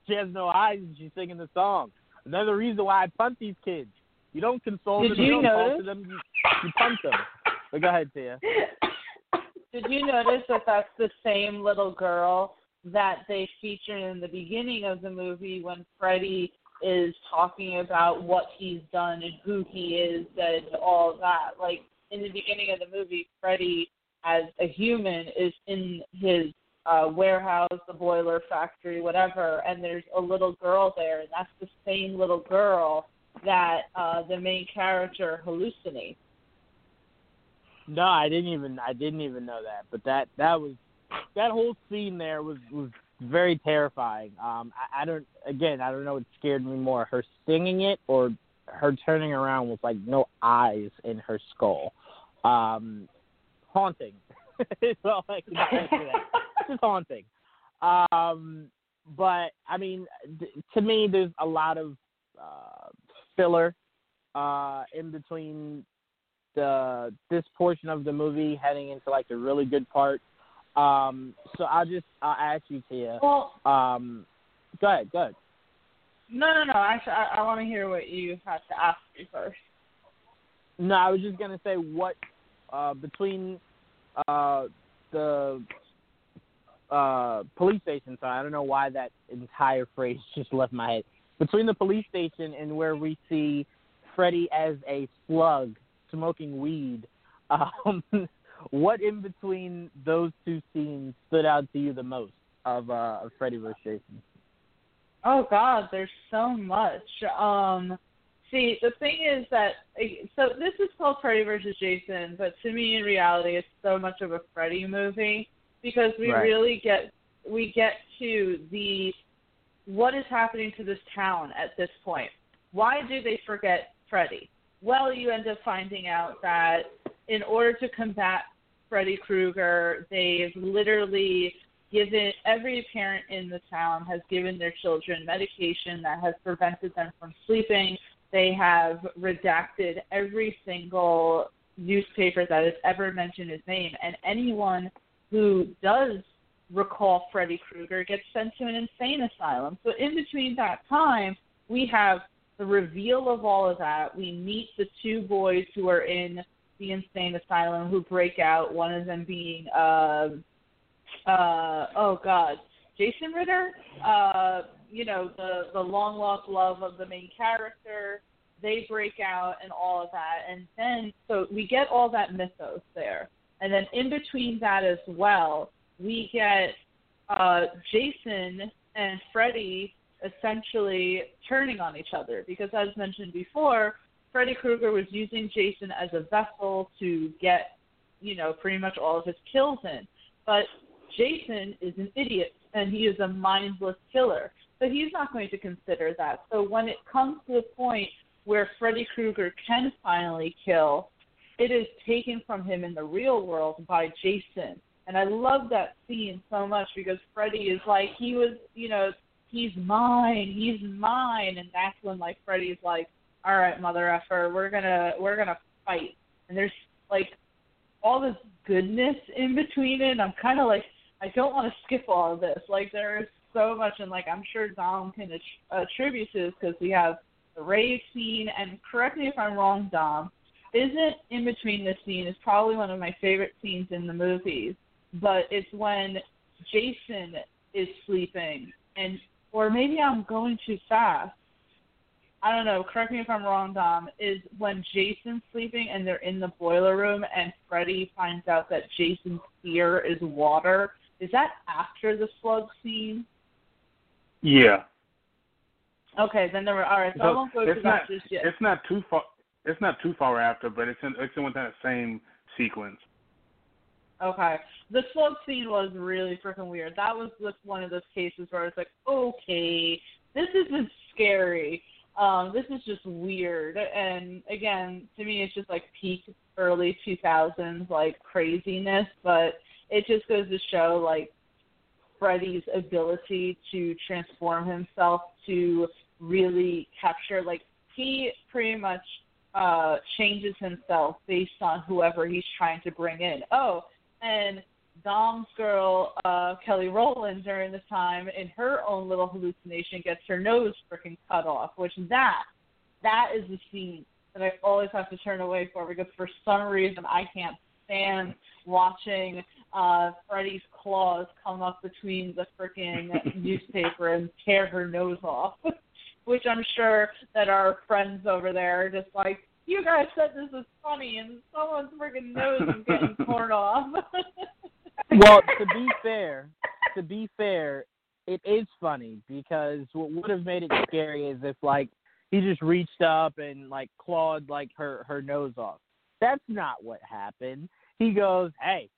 She has no eyes and she's singing the song. Another reason why I punt these kids. You don't console Did them, you, you don't notice? talk to them, you, you punt them. But go ahead, Tia. Did you notice that that's the same little girl that they featured in the beginning of the movie when Freddy is talking about what he's done and who he is and all that. Like in the beginning of the movie, Freddy as a human is in his uh, warehouse, the boiler factory, whatever, and there's a little girl there, and that's the same little girl that uh, the main character hallucinates. No, I didn't even I didn't even know that. But that that was that whole scene there was was very terrifying. Um, I, I don't again I don't know what scared me more, her singing it or her turning around with like no eyes in her skull. Um, haunting. is all I can say for that. Just haunting. Um, but I mean, th- to me, there's a lot of uh, filler uh, in between the this portion of the movie heading into like the really good part. Um, so I'll just I'll ask you, Tia. Well, Um, go ahead, go ahead. no, no, no. Actually, I, I want to hear what you have to ask me first. No, I was just gonna say what uh, between uh, the uh, police station. So I don't know why that entire phrase just left my head. Between the police station and where we see Freddy as a slug smoking weed, um, what in between those two scenes stood out to you the most of uh, of Freddy vs. Jason? Oh God, there's so much. Um, see, the thing is that so this is called Freddy vs. Jason, but to me, in reality, it's so much of a Freddy movie because we Right. really get we get to the what is happening to this town at this point. Why do they forget Freddy? Well, you end up finding out that in order to combat Freddy Krueger, they've literally given every parent in the town has given their children medication that has prevented them from sleeping. They have redacted every single newspaper that has ever mentioned his name, and anyone who does recall Freddy Krueger gets sent to an insane asylum. So in between that time, we have the reveal of all of that. We meet the two boys who are in the insane asylum who break out. One of them being uh, uh, oh god, Jason Ritter. Uh, you know the the long lost love of the main character. They break out and all of that, and then so we get all that mythos there, and then in between that as well, we get uh, Jason and Freddy essentially turning on each other because, as mentioned before, Freddy Krueger was using Jason as a vessel to get, you know, pretty much all of his kills in. But Jason is an idiot and he is a mindless killer. So he's not going to consider that. So when it comes to the point where Freddy Krueger can finally kill, it is taken from him in the real world by Jason. And I love that scene so much because Freddy is like he was, you know, he's mine, he's mine, and that's when like Freddy's like, all right, mother effer, we're gonna we're gonna fight. And there's like all this goodness in between it. And I'm kind of like I don't want to skip all of this. Like there is so much, and like I'm sure Dom can att- attribute to this because we have the rave scene. And correct me if I'm wrong, Dom. Isn't in between this scene is probably one of my favorite scenes in the movies, but it's when Jason is sleeping and or maybe I'm going too fast. I don't know. Correct me if I'm wrong, Dom. Is when Jason's sleeping and they're in the boiler room and Freddy finds out that Jason's fear is water. Is that after the slug scene? Yeah. Okay, then there were. All right, so I won't go to not that just yet. it's not too far it's not too far after, but it's in it's in within that same sequence. Okay. The slug scene was really freaking weird. That was just one of those cases where I was like, okay, this isn't scary. Um, this is just weird. And again, to me, it's just like peak early 2000s like craziness. But it just goes to show like Freddy's ability to transform himself to really capture like he pretty much uh changes himself based on whoever he's trying to bring in. Oh, and Dom's girl, uh, Kelly Rowland, during this time, in her own little hallucination, gets her nose freaking cut off. Which that, that is the scene that I always have to turn away for because for some reason I can't stand watching uh Freddy's claws come up between the freaking newspaper and tear her nose off. which I'm sure that our friends over there are just like, you guys said this was funny, and someone's freaking nose is getting torn off. well, to be fair, to be fair, it is funny because what would have made it scary is if like he just reached up and like clawed like her her nose off. That's not what happened. He goes, "Hey,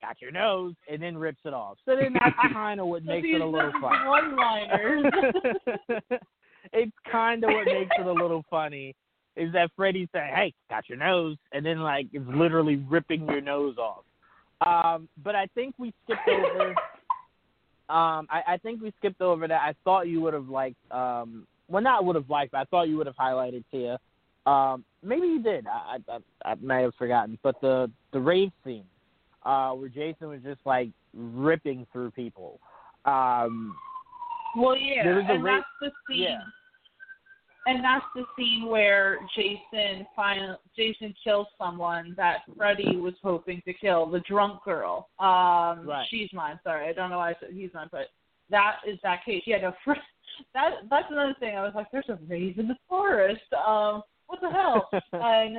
got your nose," and then rips it off. So then that's kind of what makes it a little funny. One-liners. it's kind of what makes it a little funny is that Freddy saying, "Hey, got your nose," and then like it's literally ripping your nose off. Um, but I think we skipped over. Um, I, I think we skipped over that. I thought you would have liked. Um, well, not would have liked, but I thought you would have highlighted Tia. Um, maybe you did. I, I I may have forgotten. But the the rave scene, uh, where Jason was just like ripping through people. Um, well, yeah, there was a and that's the scene. Yeah. And that's the scene where Jason final Jason kills someone that Freddy was hoping to kill, the drunk girl. Um Right. she's mine, sorry. I don't know why I said he's mine, but that is that case. Yeah, no fr- that that's another thing. I was like, There's a rave in the forest. Um, what the hell? and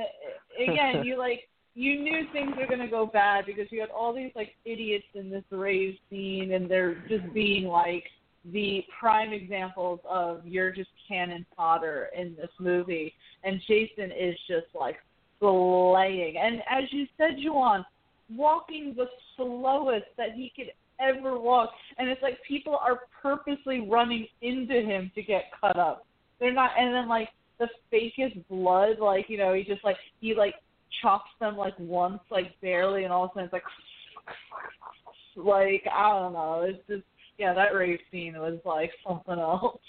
again, you like you knew things were gonna go bad because you had all these like idiots in this rave scene and they're just being like the prime examples of you're just cannon fodder in this movie, and Jason is just like slaying. And as you said, Juwan, walking the slowest that he could ever walk, and it's like people are purposely running into him to get cut up. They're not, and then like the fakest blood, like you know, he just like he like chops them like once, like barely, and all of a sudden it's like. Like I don't know, it's just yeah, that rave scene was like something else.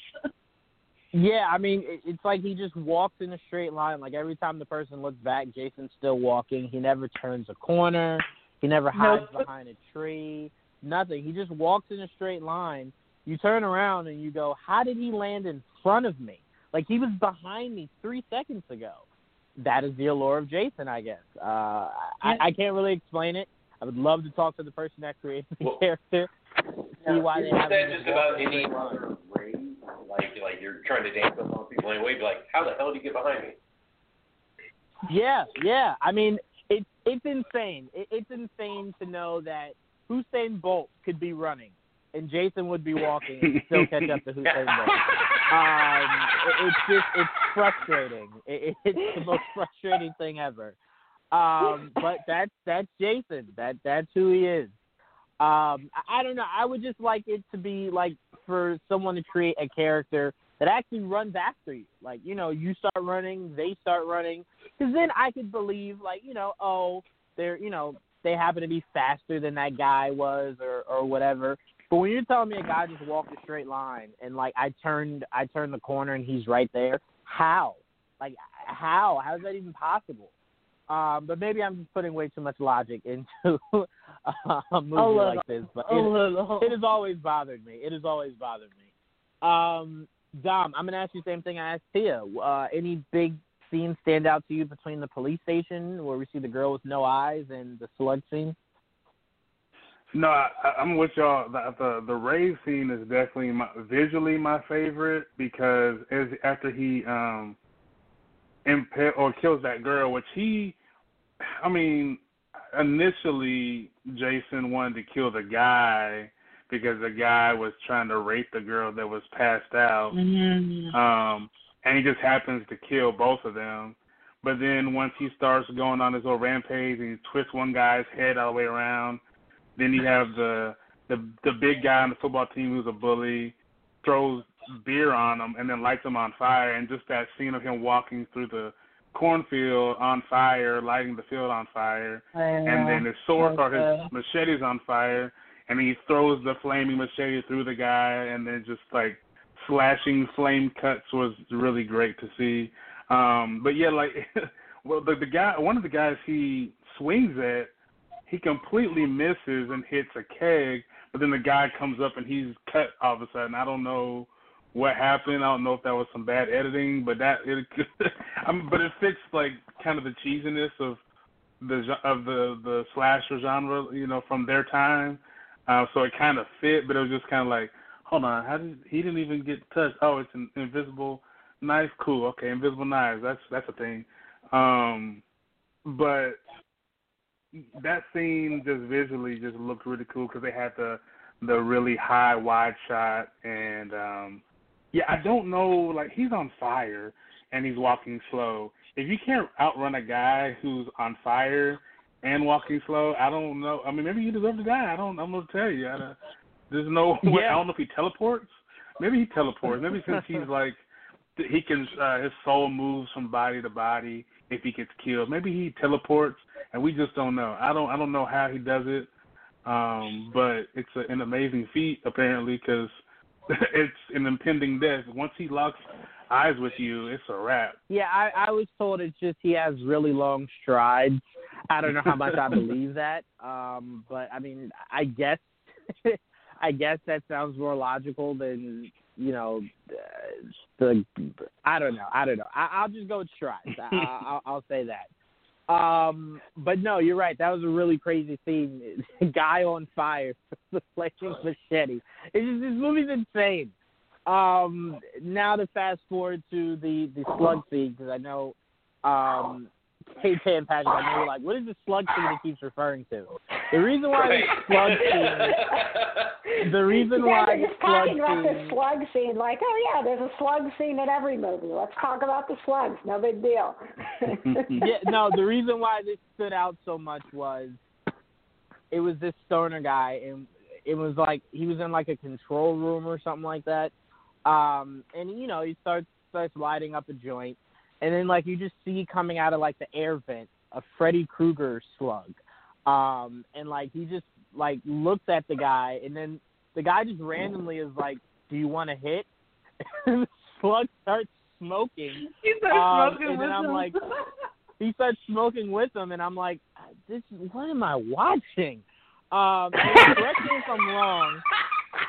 Yeah, I mean, it, it's like he just walks in a straight line. Like every time the person looks back, Jason's still walking. He never turns a corner. He never hides Nope. behind a tree. Nothing. He just walks in a straight line. You turn around and you go, "How did he land in front of me? Like he was behind me three seconds ago." That is the allure of Jason, I guess. Uh, I, I can't really explain it. I would love to talk to the person that created the Well- character. See why they Isn't have that just about any straight other race? Like, like you're trying to dance with all people anyway, be like, how the hell did you get behind me? Yeah, yeah. I mean, it's it's insane. It, it's insane to know that Usain Bolt could be running and Jason would be walking and still catch up to Usain Bolt. Um, it, it's just it's frustrating. It, it's the most frustrating thing ever. Um, but that's that's Jason. That that's who he is. Um, I, don't know. I would just like it to be like for someone to create a character that actually runs after you. Like you know, you start running, they start running, because then I could believe like you know, oh, they're you know they happen to be faster than that guy was or or whatever. But when you're telling me a guy just walked a straight line and like I turned I turned the corner and he's right there, how? Like how? How is that even possible? Um, but maybe I'm just putting way too much logic into a movie little. like this. But it, it has always bothered me. It has always bothered me. Um, Dom, I'm gonna ask you the same thing I asked Tia. Uh, any big scenes stand out to you between the police station where we see the girl with no eyes and the sludge scene? No, I, I'm with y'all. The, the the rave scene is definitely my, visually my favorite because as after he um impale or kills that girl, which he, I mean, initially Jason wanted to kill the guy because the guy was trying to rape the girl that was passed out. Mhm. Um, and he just happens to kill both of them. But then once he starts going on his little rampage and he twists one guy's head all the way around, then you have the the the big guy on the football team who's a bully, throws beer on him and then lights him on fire. And just that scene of him walking through the cornfield on fire, lighting the field on fire, and then his sword or his machete's on fire, and he throws the flaming machete through the guy, and then just like slashing flame cuts was really great to see. Um, but yeah, like well, the the guy, one of the guys he swings at, he completely misses and hits a keg, but then the guy comes up and he's cut all of a sudden. I don't know what happened. I don't know if that was some bad editing, but that it, um, but it fits like kind of the cheesiness of the of the the slasher genre, you know, from their time. Uh, so it kind of fit, but it was just kind of like, hold on, how did he didn't even get touched? Oh, it's an invisible knife. Cool. Okay, invisible knives. That's that's a thing. Um, but that scene just visually just looked really cool because they had the the really high wide shot and um yeah i don't know like he's on fire and he's walking slow. If you can't outrun a guy who's on fire and walking slow i don't know. I mean maybe you deserve to die. I don't i'm gonna tell you. I don't, there's no Yeah. way i don't know if he teleports. Maybe he teleports. Maybe since he's like he can uh, his soul moves from body to body if he gets killed. Maybe he teleports and we just don't know. I don't i don't know how he does it um, but it's a, an amazing feat apparently because it's an impending death. Once he locks eyes with you, it's a wrap. Yeah, I, I was told it's just he has really long strides. I don't know how much I believe that, um, but I mean, I guess, I guess that sounds more logical than you know uh, the. I don't know. I don't know. I, I'll just go with strides. I, I, I'll, I'll say that. Um, but no, you're right. That was a really crazy scene. Guy on fire, the flaming machete. It's just this movie's insane. Um, now to fast forward to the the slug scene because I know, um, KJ and Patrick, I know you're like, what is this slug scene he keeps referring to? The reason why Right. the slug scene, the reason you why guys are the slug talking about this scene, slug scene, like, oh yeah, there's a slug scene in every movie. Let's talk about the slugs. No big deal. yeah, no, the reason why this stood out so much was it was this stoner guy, and it was like he was in like a control room or something like that. Um, and you know he starts starts lighting up a joint, and then like you just see coming out of like the air vent a Freddy Krueger slug, um, and like he just like looks at the guy, and then the guy just randomly is like, "Do you want to hit?" and the slug starts smoking He starts Um, smoking and then I'm him. like- he starts smoking with him, and I'm like, "This, what am I watching?" Um, correct me if I'm wrong.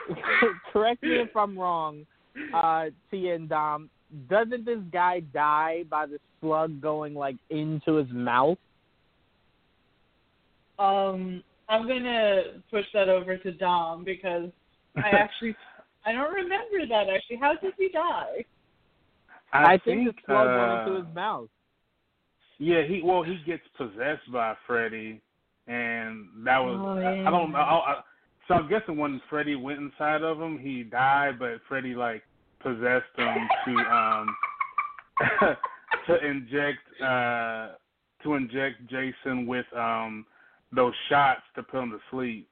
correct me if I'm wrong, uh, Tia and Dom. Doesn't this guy die by the slug going like into his mouth? Um, I'm gonna push that over to Dom because I actually I don't remember that actually. How did he die? I, think, the slug went uh, into his mouth. Yeah, he well he gets possessed by Freddy, and that was Oh, I, I don't know. I, I, so I'm guessing when Freddy went inside of him, he died, but Freddy like possessed them to um to inject uh to inject Jason with um those shots to put him to sleep.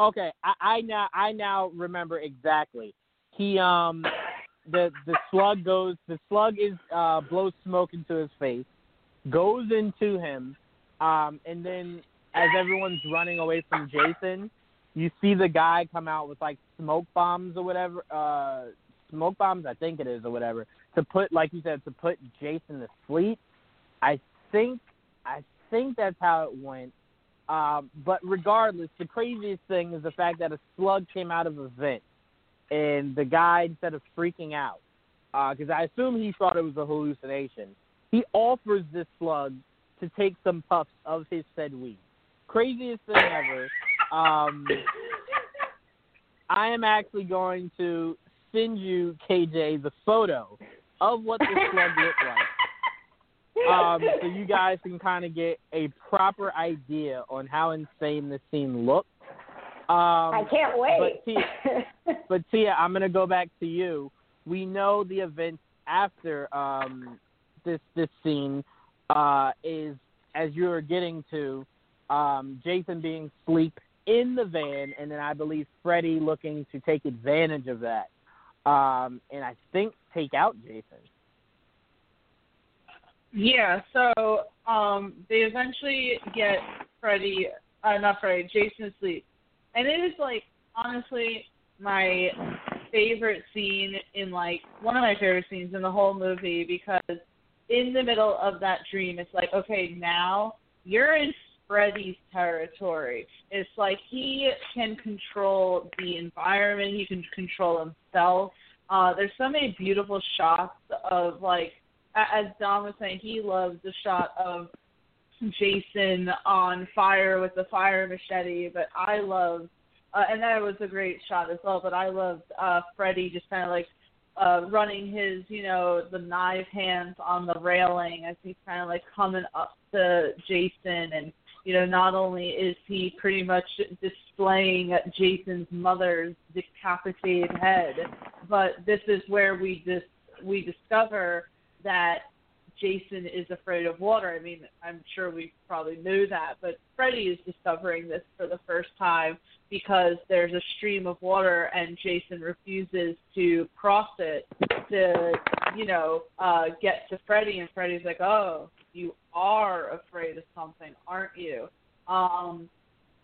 Okay, I, I now I now remember exactly. He um the the slug goes the slug is uh blows smoke into his face, goes into him, um and then as everyone's running away from Jason, you see the guy come out with like smoke bombs or whatever uh smoke bombs I think it is or whatever to put like you said to put Jason to sleep. I think I think that's how it went. Um, but regardless, the craziest thing is the fact that a slug came out of a vent, and the guy, instead of freaking out, because I assume he thought it was a hallucination, he offers this slug to take some puffs of his said weed. Craziest thing ever. Um, I am actually going to send you, KJ, the photo of what this slug looked like um, so you guys can kind of get a proper idea on how insane this scene looked. Um, I can't wait. But Tia, but Tia, I'm gonna go back to you. We know the events after um, this this scene uh, is as you were getting to um, Jason being asleep in the van, and then I believe Freddy looking to take advantage of that, um, and I think take out Jason. Yeah, so um they eventually get Freddy uh not Freddy, Jason to sleep. And it is like honestly my favorite scene in like one of my favorite scenes in the whole movie because in the middle of that dream it's like, okay, now you're in Freddy's territory. It's like he can control the environment, he can control himself. Uh there's so many beautiful shots of like as Dom was saying, he loves the shot of Jason on fire with the fire machete, but I love uh, and that was a great shot as well. But I loved uh, Freddy just kind of like uh, running his, you know, the knife hands on the railing as he's kind of like coming up to Jason, and you know, not only is he pretty much displaying Jason's mother's decapitated head, but this is where we just we discover that Jason is afraid of water. I mean, I'm sure we probably knew that, but Freddy is discovering this for the first time because there's a stream of water and Jason refuses to cross it to, you know, uh get to Freddy and Freddy's like, "Oh, you are afraid of something, aren't you?" Um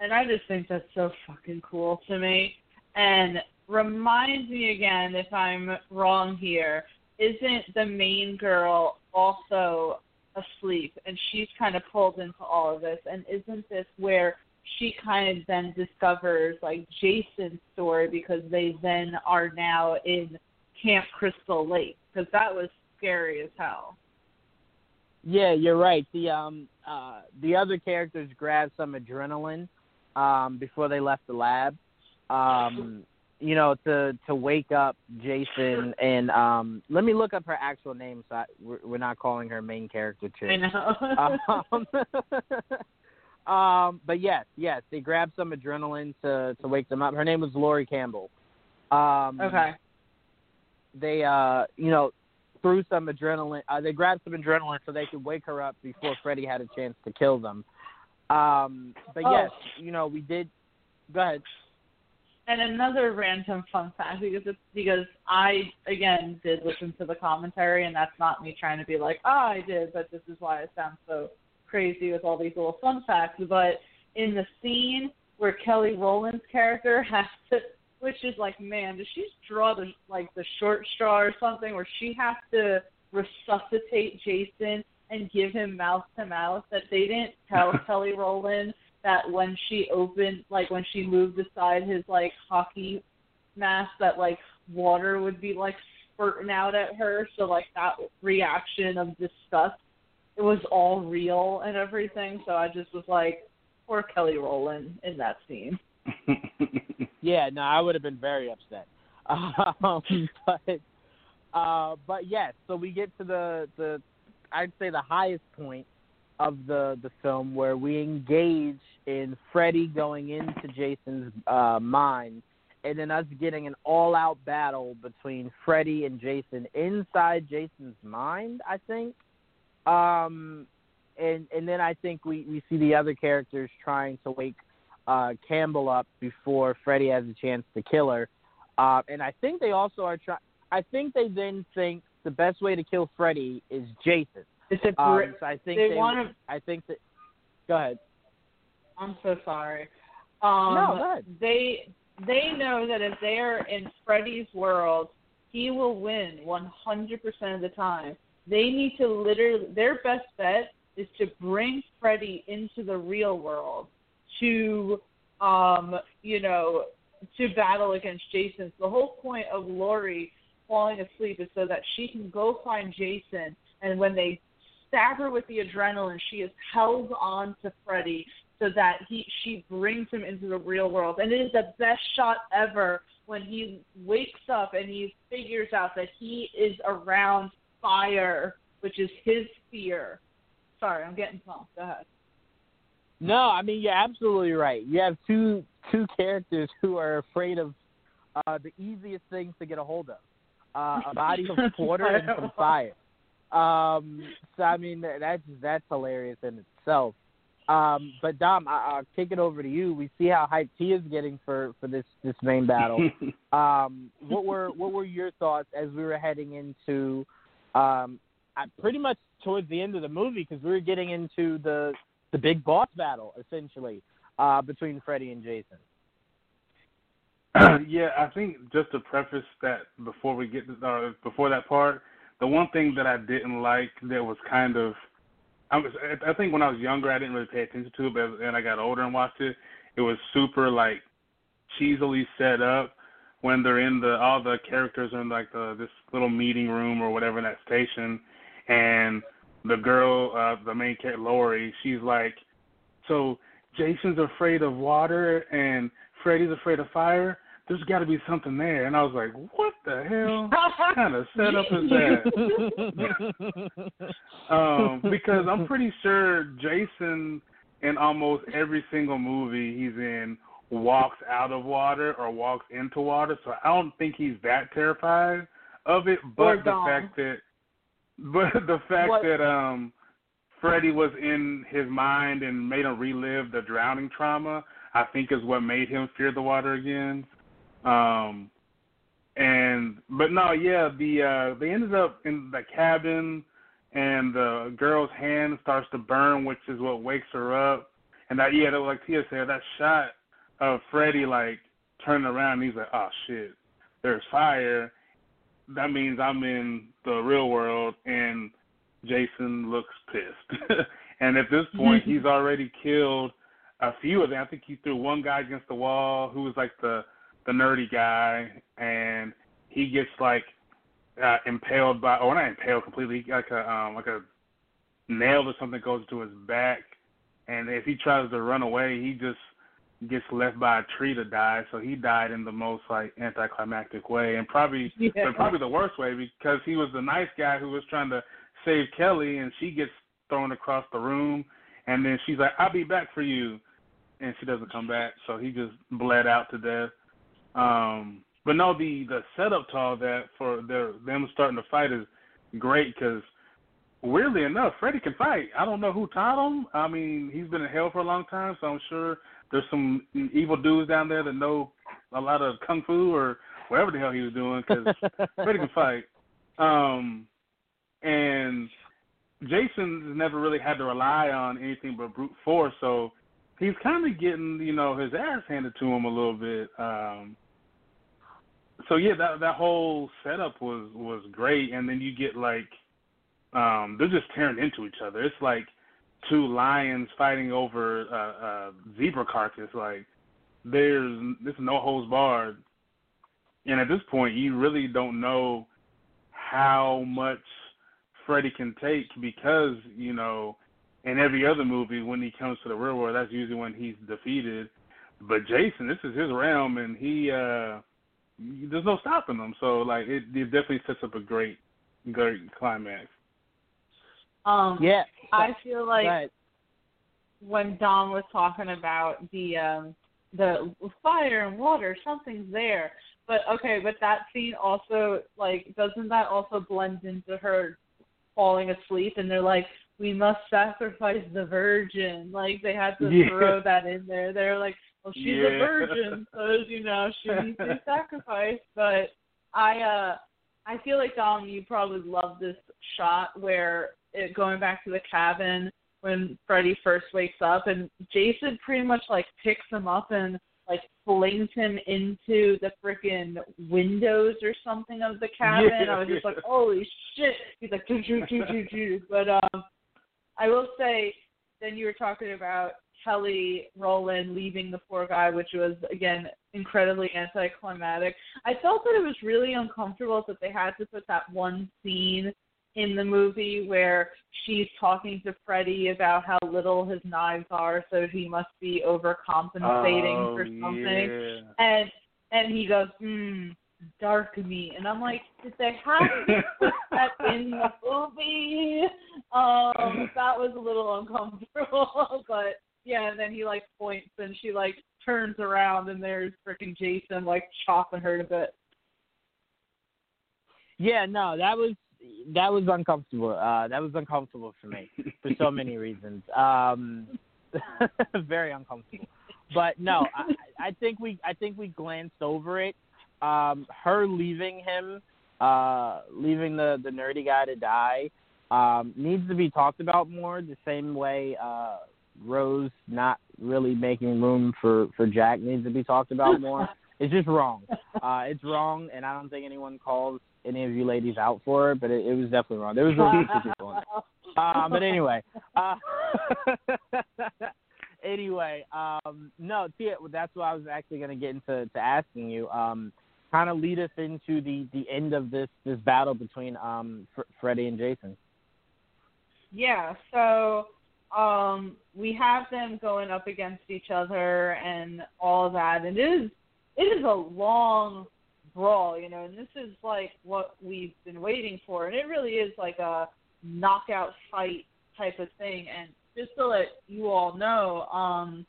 and I just think that's so fucking cool to me. And reminds me again if I'm wrong here, isn't the main girl also asleep and she's kind of pulled into all of this and isn't this where she kind of then discovers like Jason's story because they then are now in Camp Crystal Lake because that was scary as hell. Yeah, you're right. The um uh the other characters grabbed some adrenaline um before they left the lab. Um you know, to to wake up Jason and um let me look up her actual name so I, we're, we're not calling her main character too. I know. um, um but yes, yes, they grabbed some adrenaline to to wake them up. Her name was Lori Campbell. Um okay. They uh you know threw some adrenaline uh, they grabbed some adrenaline so they could wake her up before Freddy had a chance to kill them. Um but Oh. yes, you know, we did go ahead. And another random fun fact because it's because I again did listen to the commentary and that's not me trying to be like, oh I did, but this is why it sounds so crazy with all these little fun facts. But in the scene where Kelly Rowland's character has to which is like, man, does she draw the like the short straw or something where she has to resuscitate Jason and give him mouth to mouth that they didn't tell Kelly Rowland that when she opened like when she moved aside his like hockey mask that like water would be like spurting out at her. So like that reaction of disgust it was all real and everything. So i just was like poor kelly rowland in that scene. Yeah, no, I would have been very upset. Um, but uh, but yes, so we get to the the I'd say the highest point of the the film where we engage in Freddy going into Jason's uh, mind, and then us getting an all out battle between Freddy and Jason inside Jason's mind. I think. Um, and and then I think we we see the other characters trying to wake uh, Campbell up before Freddy has a chance to kill her. Uh, and I think they also are trying. I think they then think the best way to kill Freddy is Jason. It's a Um, so I think they they. want to I think that. Go ahead. I'm so sorry. Um, No, go ahead. They they know that if they are in Freddy's world, he will win 100% of the time. They need to literally their best bet is to bring Freddy into the real world to um you know to battle against Jason. The whole point of Lori falling asleep is so that she can go find Jason and when they stab her with the adrenaline, she is held on to Freddy so that he she brings him into the real world. And it is the best shot ever when he wakes up and he figures out that he is around fire, which is his fear. Sorry, I'm getting pumped. Go ahead. No, I mean you're absolutely right. You have two two characters who are afraid of uh, the easiest things to get a hold of: uh, a body of water and some fire. Um, so I mean that's that's hilarious in itself. Um, but Dom, I, I'll kick it over to you. We see how hyped he is getting for for this this main battle. um, what were what were your thoughts as we were heading into um, pretty much towards the end of the movie because we were getting into the the big boss battle essentially uh, between Freddy and Jason. yeah, I think just to preface that before we get to, uh, before that part, the one thing that I didn't like that was kind of I was I think when I was younger I didn't really pay attention to it, but then I got older and watched it. It was super like cheesily set up when they're in the all the characters are in like the this little meeting room or whatever in that station, and the girl, uh, the main character Lori, she's like, so Jason's afraid of water and Freddy's afraid of fire. There's got to be something there, and I was like, what the hell kind of setup is that? um, because I'm pretty sure Jason in almost every single movie he's in walks out of water or walks into water, so I don't think he's that terrified of it. But the fact that, but the fact What- that um, Freddy was in his mind and made him relive the drowning trauma, I think is what made him fear the water again. Um, and but no, yeah, the uh, they ended up in the cabin, and the girl's hand starts to burn, which is what wakes her up. And that yeah, that, like Tia said, that shot of Freddy like turning around, and he's like, oh shit, there's fire. That means I'm in the real world, and Jason looks pissed. and at this point, he's already killed a few of them. I think he threw one guy against the wall who was like the the nerdy guy, and he gets like uh, impaled by, or not impaled completely, like a um, like a nail or something goes to his back, and if he tries to run away, he just gets left by a tree to die. So he died in the most like anticlimactic way, and probably Yeah. but probably the worst way because he was the nice guy who was trying to save Kelly, and she gets thrown across the room, and then she's like, "I'll be back for you," and she doesn't come back, so he just bled out to death. Um, but no, the the setup to all that for their them starting to fight is great because weirdly enough, Freddy can fight. I don't know who taught him. I mean, he's been in hell for a long time, so I'm sure there's some evil dudes down there that know a lot of kung fu or whatever the hell he was doing because Freddy can fight. Um, and Jason's never really had to rely on anything but brute force, so he's kind of getting you know his ass handed to him a little bit. Um, so yeah, that that whole setup was was great, and then you get like um, they're just tearing into each other. It's like two lions fighting over a, a zebra carcass. Like there's this is no holds barred, and at this point, you really don't know how much Freddy can take because you know in every other movie when he comes to the real world, that's usually when he's defeated. But Jason, this is his realm, and he uh there's no stopping them. So like it, it definitely sets up a great great climax. Um, yeah, I feel like right. when Dom was talking about the um the fire and water, something's there. But okay, but that scene also like doesn't that also blend into her falling asleep and they're like, We must sacrifice the virgin. Like they had to Yeah. throw that in there. They're like, Well she's a virgin, so as you know, she needs to be sacrificed. But I uh I feel like Dom, you probably love this shot where it going back to the cabin when Freddy first wakes up and Jason pretty much like picks him up and like flings him into the freaking windows or something of the cabin. Yeah, I was just yeah. like, holy shit! He's like, choo choo choo choo choo. But um, I will say, then you were talking about Kelly Rowland leaving the poor guy, which was again incredibly anticlimactic. I felt that it was really uncomfortable that they had to put that one scene in the movie where she's talking to Freddy about how little his knives are, so he must be overcompensating oh, for something. Yeah. And and he goes, hmm, dark meat. And I'm like, did they have that in the movie? Um, that was a little uncomfortable. but yeah, and then he like points and she like turns around and there's freaking Jason like chopping her to bits. Yeah, no, that was that was uncomfortable. Uh, that was uncomfortable for me for so many reasons. Um, very uncomfortable. But no, I, I think we I think we glanced over it. Um, her leaving him, uh, leaving the the nerdy guy to die, um, needs to be talked about more. The same way uh, Rose not really making room for for Jack needs to be talked about more. It's just wrong. Uh, it's wrong, and I don't think anyone calls any of you ladies out for it, but it, it was definitely wrong. There was really people in it. Um, but anyway, uh, anyway, um, no, Tia, that's what I was actually going to get into to asking you. Um, kind of lead us into the the end of this this battle between um Fr- Freddy and Jason. Yeah, so um, we have them going up against each other and all that, and it is it is a long brawl, you know, and this is like what we've been waiting for, and it really is like a knockout fight type of thing. And just to let you all know, um,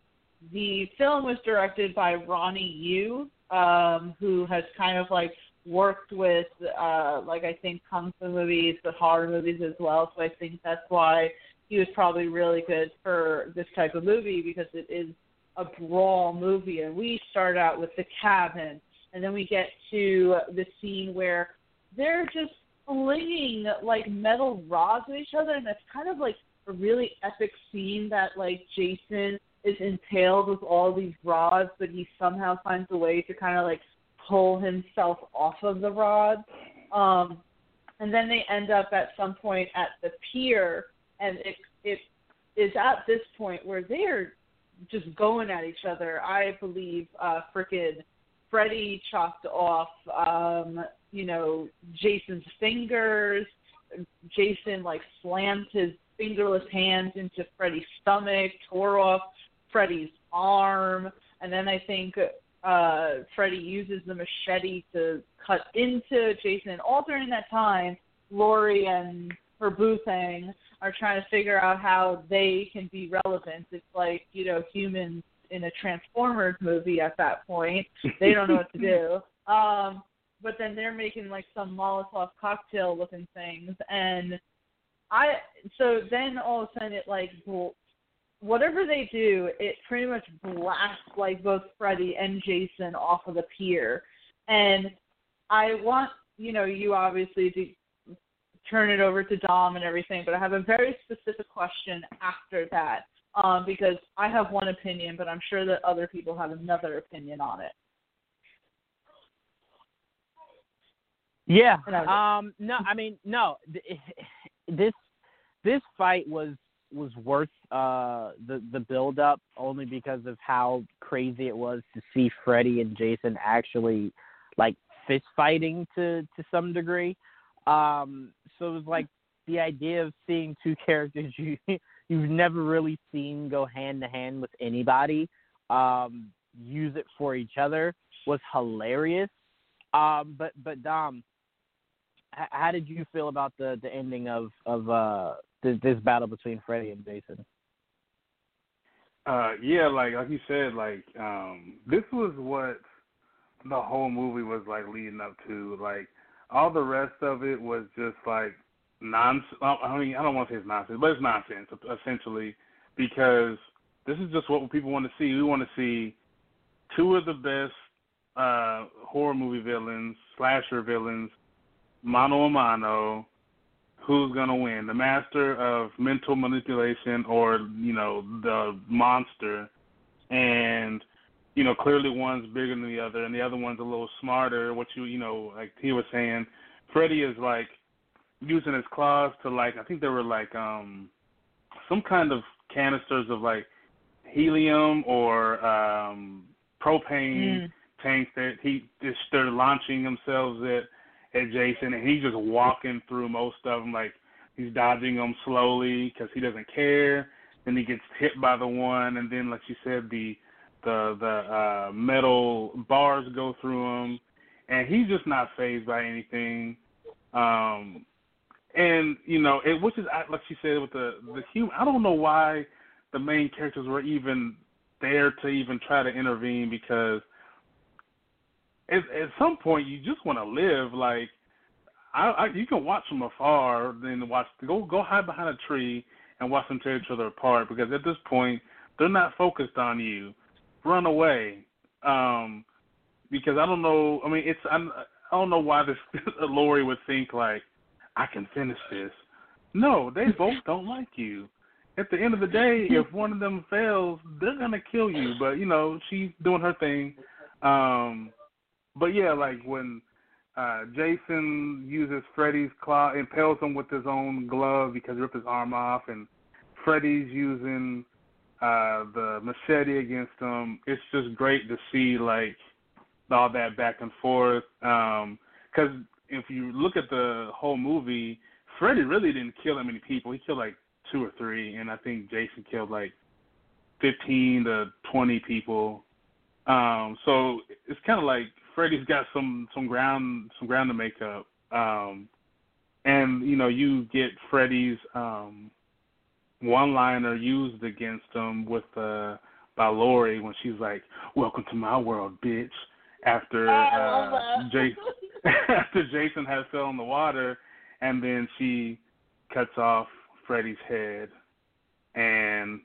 the film was directed by Ronnie Yu, um, who has kind of like worked with uh like I think kung fu movies but horror movies as well. So I think that's why he was probably really good for this type of movie because it is a brawl movie and we start out with the cabin and then we get to the scene where they're just flinging like metal rods at each other and it's kind of like a really epic scene that like Jason is impaled with all these rods but he somehow finds a way to kind of like pull himself off of the rod. Um, and then they end up at some point at the pier, and it it is at this point where they're just going at each other. I believe uh, frickin' Freddy chopped off, um, you know, Jason's fingers. Jason like slammed his fingerless hands into Freddy's stomach, tore off Freddy's arm, and then I think uh, Freddy uses the machete to cut into Jason. And all during that time, Lori and her boo thing are trying to figure out how they can be relevant. It's like, you know, humans in a Transformers movie at that point. They don't know what to do. Um, but then they're making like some Molotov cocktail looking things and I so then all of a sudden it like whatever they do, it pretty much blasts like both Freddy and Jason off of the pier. And I want you know you obviously to turn it over to Dom and everything, but I have a very specific question after that um, because I have one opinion, but I'm sure that other people have another opinion on it. Yeah. Um. No. I mean, no. This this fight was was worth uh the the build up only because of how crazy it was to see Freddy and Jason actually like fist fighting to to some degree. Um so it was like the idea of seeing two characters you you've never really seen go hand to hand with anybody um use it for each other was hilarious. Um but but Dom how did you feel about the the ending of of uh this, this battle between Freddy and Jason? Uh, yeah, like like you said, like um, this was what the whole movie was like leading up to. Like all the rest of it was just like nonsense. I mean, I don't want to say it's nonsense, but it's nonsense essentially because this is just what people want to see. We want to see two of the best uh, horror movie villains, slasher villains, mano a mano, who's going to win, the master of mental manipulation or, you know, the monster. And, you know, clearly one's bigger than the other and the other one's a little smarter. What you, you know, like he was saying, Freddy is like using his claws to like, I think there were like, um, some kind of canisters of like helium or, um, propane mm. tanks that he, they're launching themselves at at Jason, and he's just walking through most of them like he's dodging them slowly because he doesn't care. Then he gets hit by the one, and then like you said, the the the uh, metal bars go through him, and he's just not fazed by anything. Um, and you know, it, which is like she said with the the human. I don't know why the main characters were even there to even try to intervene because at, at some point you just want to live. Like I, I, you can watch from afar, then watch go go hide behind a tree and watch them tear each other apart. Because at this point they're not focused on you. Run away. Um, because I don't know. I mean, it's I'm, I don't know why this Lori would think like I can finish this. No, they both don't like you. At the end of the day, if one of them fails, they're gonna kill you. But you know, she's doing her thing. Um, but yeah, like when uh Jason uses Freddy's claw, impales him with his own glove because he ripped his arm off, and Freddy's using uh the machete against him. It's just great to see like all that back and forth. Um, because if you look at the whole movie, Freddy really didn't kill that many people. He killed like two or three, and I think Jason killed like fifteen to twenty people. Um, so it's kind of like Freddy's got some some ground some ground to make up. Um, and you know you get Freddy's um, one liner used against him with uh, by Lori when she's like, "Welcome to my world, bitch." After uh, Jason after Jason has fell in the water, and then she cuts off Freddy's head, and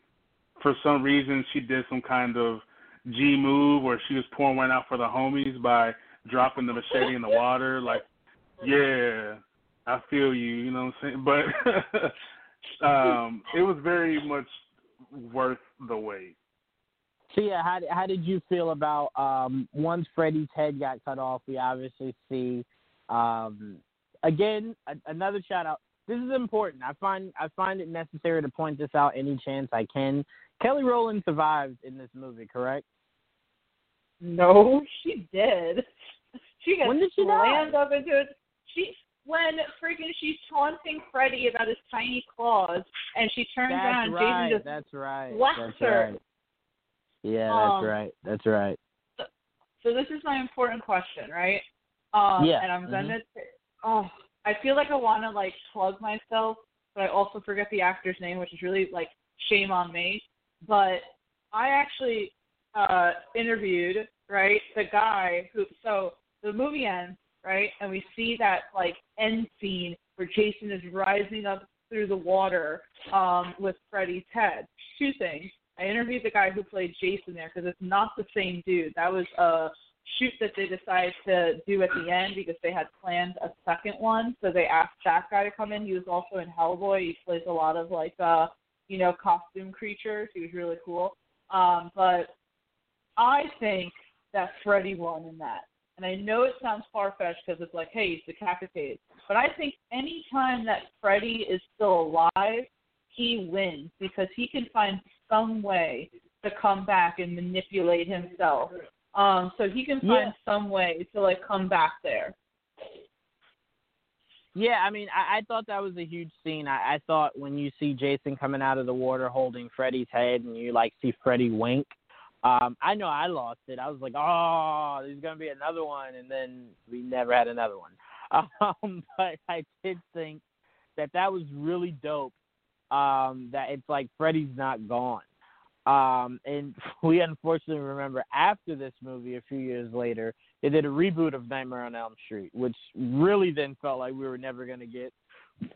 for some reason she did some kind of G move where she was pouring one out for the homies by dropping the machete in the water. Like, yeah, I feel you. You know what I'm saying? But um, it was very much worth the wait. So yeah, how how did you feel about um, once Freddy's head got cut off? We obviously see um, again a, another shout out. This is important. I find I find it necessary to point this out any chance I can. Kelly Rowland survived in this movie, correct? No, she did. She got when did she slammed die? up into it. She when freaking she's taunting Freddy about his tiny claws, and she turns That's around, right. Jason just That's right. slaps That's her. right. Yeah, Um, that's right. That's right. So this is my important question, right? Um, Yeah, And I'm gonna. Oh, I feel like I want to like plug myself, but I also forget the actor's name, which is really like shame on me. But I actually uh interviewed right the guy who. So the movie ends right, and we see that like end scene where Jason is rising up through the water um with Freddy's head. Two things. I interviewed the guy who played Jason there because it's not the same dude. That was a shoot that they decided to do at the end because they had planned a second one. So they asked that guy to come in. He was also in Hellboy. He plays a lot of like uh, you know, costume creatures. He was really cool. Um, but I think that Freddy won in that. And I know it sounds far fetched because it's like, hey, he's decapitated. But I think any time that Freddy is still alive, he wins because he can find some way to come back and manipulate himself. Um, so he can find Yeah. some way to like come back there. Yeah, I mean, I, I thought that was a huge scene. I, I thought when you see Jason coming out of the water holding Freddy's head, and you like see Freddy wink. Um, I know I lost it. I was like, oh, there's gonna be another one, and then we never had another one. Um, but I did think that that was really dope. Um, that it's like Freddy's not gone. Um, and we unfortunately remember after this movie, a few years later, they did a reboot of Nightmare on Elm Street, which really then felt like we were never going to get,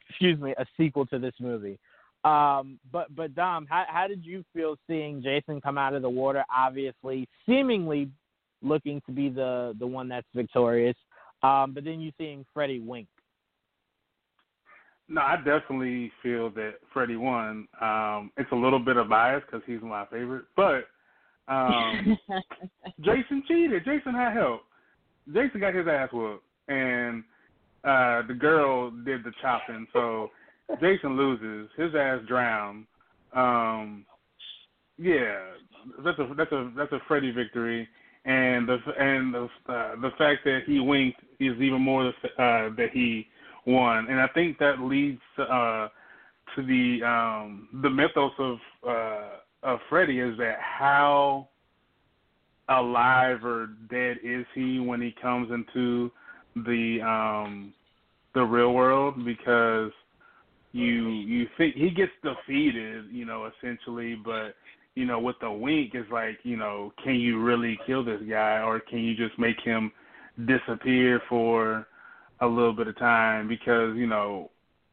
excuse me, a sequel to this movie. Um, but but Dom, how how did you feel seeing Jason come out of the water? Obviously, seemingly looking to be the the one that's victorious. Um, but then you seeing Freddy wink. No, I definitely feel that Freddy won. Um, it's a little bit of bias because he's my favorite, but um, Jason cheated. Jason had help. Jason got his ass whooped, and uh, the girl did the chopping. So Jason loses. His ass drowned. Um, yeah, that's a that's a that's a Freddy victory, and the and the uh, the fact that he winked is even more the, uh, that he won, and I think that leads uh, to the um, the mythos of uh, of Freddy is that how alive or dead is he when he comes into the um, the real world? Because you you think he gets defeated, you know, essentially, but you know, with the wink it's like, you know, can you really kill this guy or can you just make him disappear for a little bit of time because, you know,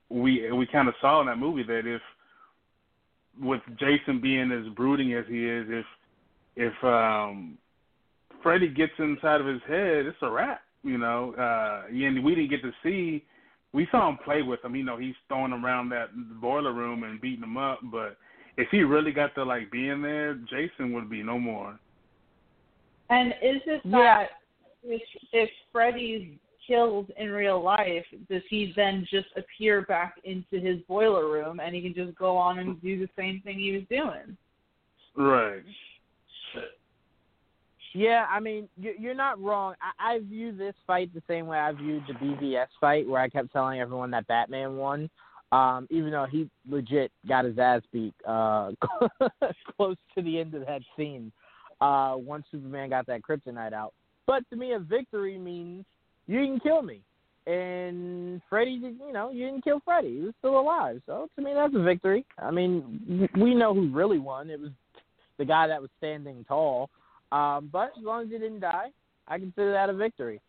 we we kind of saw in that movie that if with Jason being as brooding as he is, if if um Freddy gets inside of his head, it's a wrap, you know. Uh and we didn't get to see we saw him play with him. You know, he's throwing him around that boiler room and beating him up. But if he really got to like being there, Jason would be no more. And is it Yeah. that if if Freddy's killed in real life, does he then just appear back into his boiler room and he can just go on and do the same thing he was doing? Right. Yeah, I mean, you- you're not wrong. I, I view this fight the same way I viewed the BVS fight, where I kept telling everyone that Batman won. Um, even though he legit got his ass beat uh, close to the end of that scene uh, once Superman got that kryptonite out. But to me, a victory means you didn't kill me. And Freddy, did, you know, you didn't kill Freddy. He was still alive. So to me, that's a victory. I mean, we know who really won. It was the guy that was standing tall. Um, but as long as he didn't die, I consider that a victory.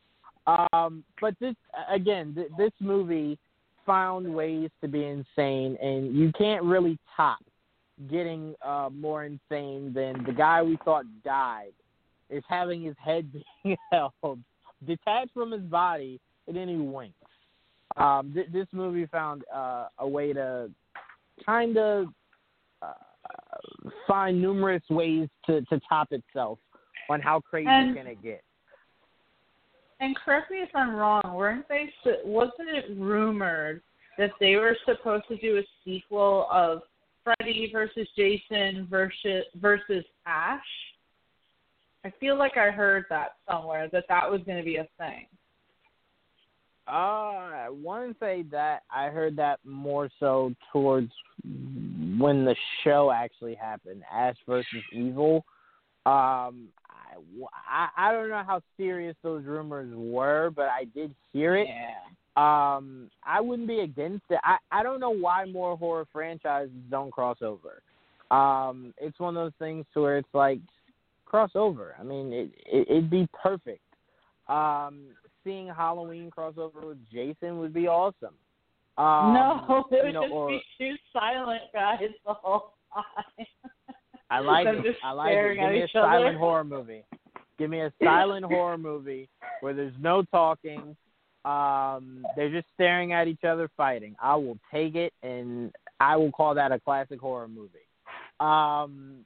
Um, but this, again, th- this movie found ways to be insane, and you can't really top getting uh, more insane than the guy we thought died is having his head being held detached from his body, and then he winks. Um, th- this movie found uh, a way to kind of uh, find numerous ways to, to top itself on how crazy And- can it get. And correct me if I'm wrong. Weren't they? Wasn't it rumored that they were supposed to do a sequel of Freddy versus Jason versus versus Ash? I feel like I heard that somewhere that that was going to be a thing. Uh, I want to say that I heard that more so towards when the show actually happened, Ash versus Evil. Um, I, I, I don't know how serious those rumors were, but I did hear it. Yeah. Um, I wouldn't be against it. I, I don't know why more horror franchises don't cross over. Um, it's one of those things to where it's like crossover. I mean, it, it it'd be perfect. Um, seeing Halloween crossover with Jason would be awesome. Um, no, it would you know, just or, be two silent guys the whole time. I like it. I like it. Give me a other. silent horror movie. Give me a silent horror movie where there's no talking. Um, they're just staring at each other fighting. I will take it, and I will call that a classic horror movie. Um,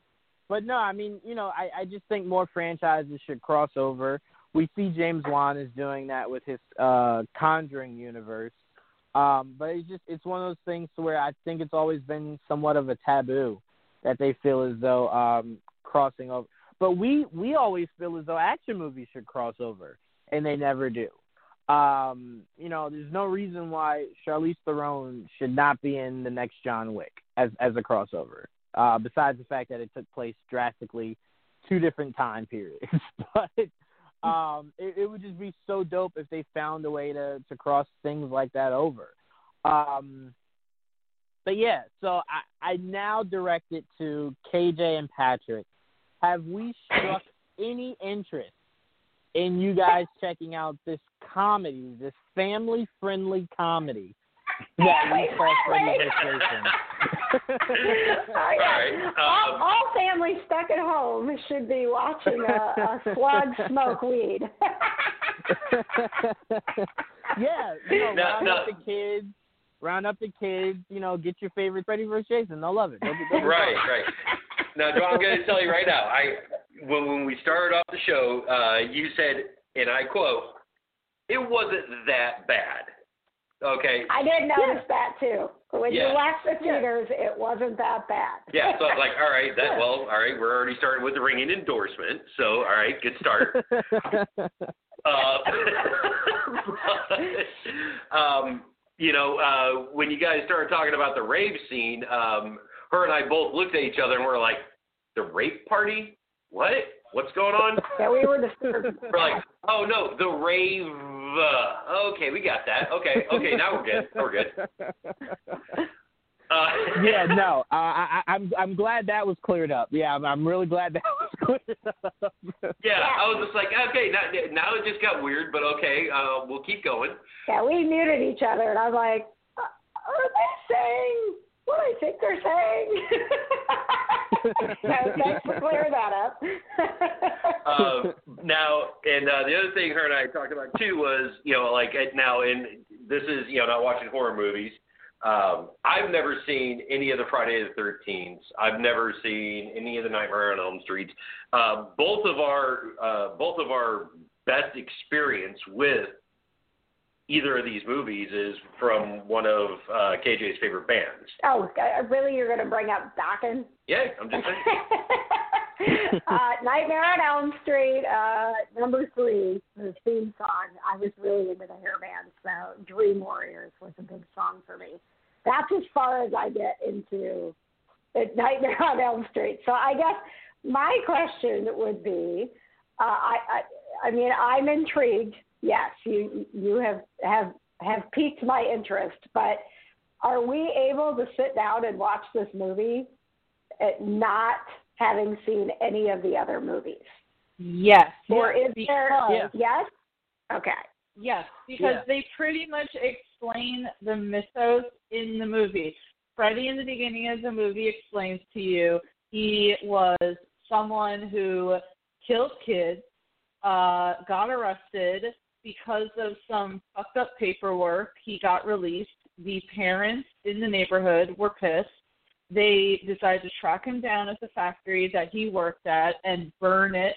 but no, I mean, you know, I, I just think more franchises should cross over. We see James Wan is doing that with his uh, Conjuring universe. Um, but it's just it's one of those things where I think it's always been somewhat of a taboo that they feel as though um, crossing over. But we we always feel as though action movies should cross over, and they never do. Um, you know, there's no reason why Charlize Theron should not be in the next John Wick as as a crossover. Uh, besides the fact that it took place drastically two different time periods, but um, it, it would just be so dope if they found a way to to cross things like that over. Um, but yeah, so I, I now direct it to KJ and Patrick. Have we struck any interest in you guys checking out this comedy, this family friendly comedy that we call Freddy vs. Jason? oh, yeah. right, all, um, all families stuck at home should be watching a, a slug smoke weed. yeah, you know, No, round no. up the kids, round up the kids. You know, get your favorite Freddy vs. Jason. They'll love it. They'll be, they'll be Right, fine. right. Now, Joe, I'm going to tell you right now. I when when we started off the show, uh, you said, and I quote, "It wasn't that bad." Okay. I did notice that too. When Yeah. you left the theaters, it wasn't that bad. Yeah, so I'm like, all right, that well, all right, we're already starting with the ringing endorsement. So, all right, good start. Uh, but, um, you know, uh, when you guys started talking about the rave scene, um, her and I both looked at each other and we're like, the rape party? What? What's going on? Yeah, we were disturbed. We're like, oh no, the rave. Uh, okay, we got that. Okay, okay, now we're good. We're good. Uh, yeah, no, uh, I, I- I'm I'm glad that was cleared up. Yeah, I'm, I'm really glad that was cleared up. Yeah, I was just like, okay, now, now it just got weird, but okay, uh, we'll keep going. Yeah, we muted each other, and I'm like, "Uh, are they saying what I think they're saying? so thanks for clearing that up. Um, now, and uh, the other thing her and I talked about too was, you know, like uh, now, and this is, you know, not watching horror movies. Um, I've never seen any of the Friday the Thirteenth. I've never seen any of the Nightmare on Elm Street. Uh, both of our, uh, both of our best experience with either of these movies is from one of uh, KJ's favorite bands. oh, uh, really? You're going to bring up Dokken? Yeah, I'm just saying. uh, Nightmare on Elm Street, uh, number three, the theme song. I was really into the hair band, so Dream Warriors was a big song for me. that's as far as I get into Nightmare on Elm Street. So I guess my question would be, uh, I, I I mean I'm intrigued. Yes, you you have have have piqued my interest, but are we able to sit down and watch this movie not having seen any of the other movies? Yes. Or is because, there? Yes. Okay. Yes, because Yeah. they pretty much explain the mythos in the movie. Freddy in the beginning of the movie explains to you he was someone who killed kids, uh, got arrested because of some fucked up paperwork. He got released. The parents in the neighborhood were pissed. They decided to track him down at the factory that he worked at and burn it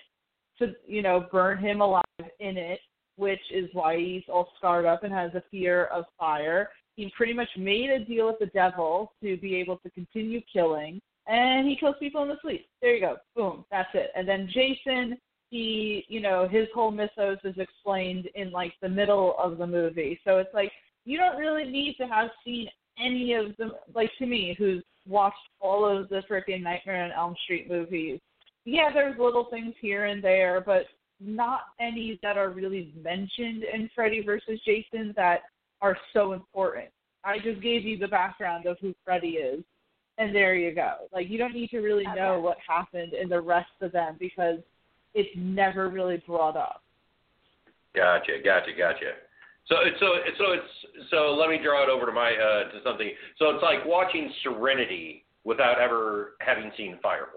to, you know, burn him alive in it which is why he's all scarred up and has a fear of fire. He pretty much made a deal with the devil to be able to continue killing, and he kills people in the sleep. There you go. Boom. That's it. And then Jason, he, you know, his whole mythos is explained in like the middle of the movie. So it's like you don't really need to have seen any of them. Like to me, who's watched all of the freaking Nightmare on Elm Street movies. Yeah, there's little things here and there, but not any that are really mentioned in Freddy versus Jason that are so important. I just gave you the background of who Freddy is, and there you go. Like you don't need to really know what happened in the rest of them because it's never really brought up. Gotcha, gotcha, gotcha. So it's so it's so it's so let me draw it over to my uh to something. So it's like watching Serenity without ever having seen Firefly.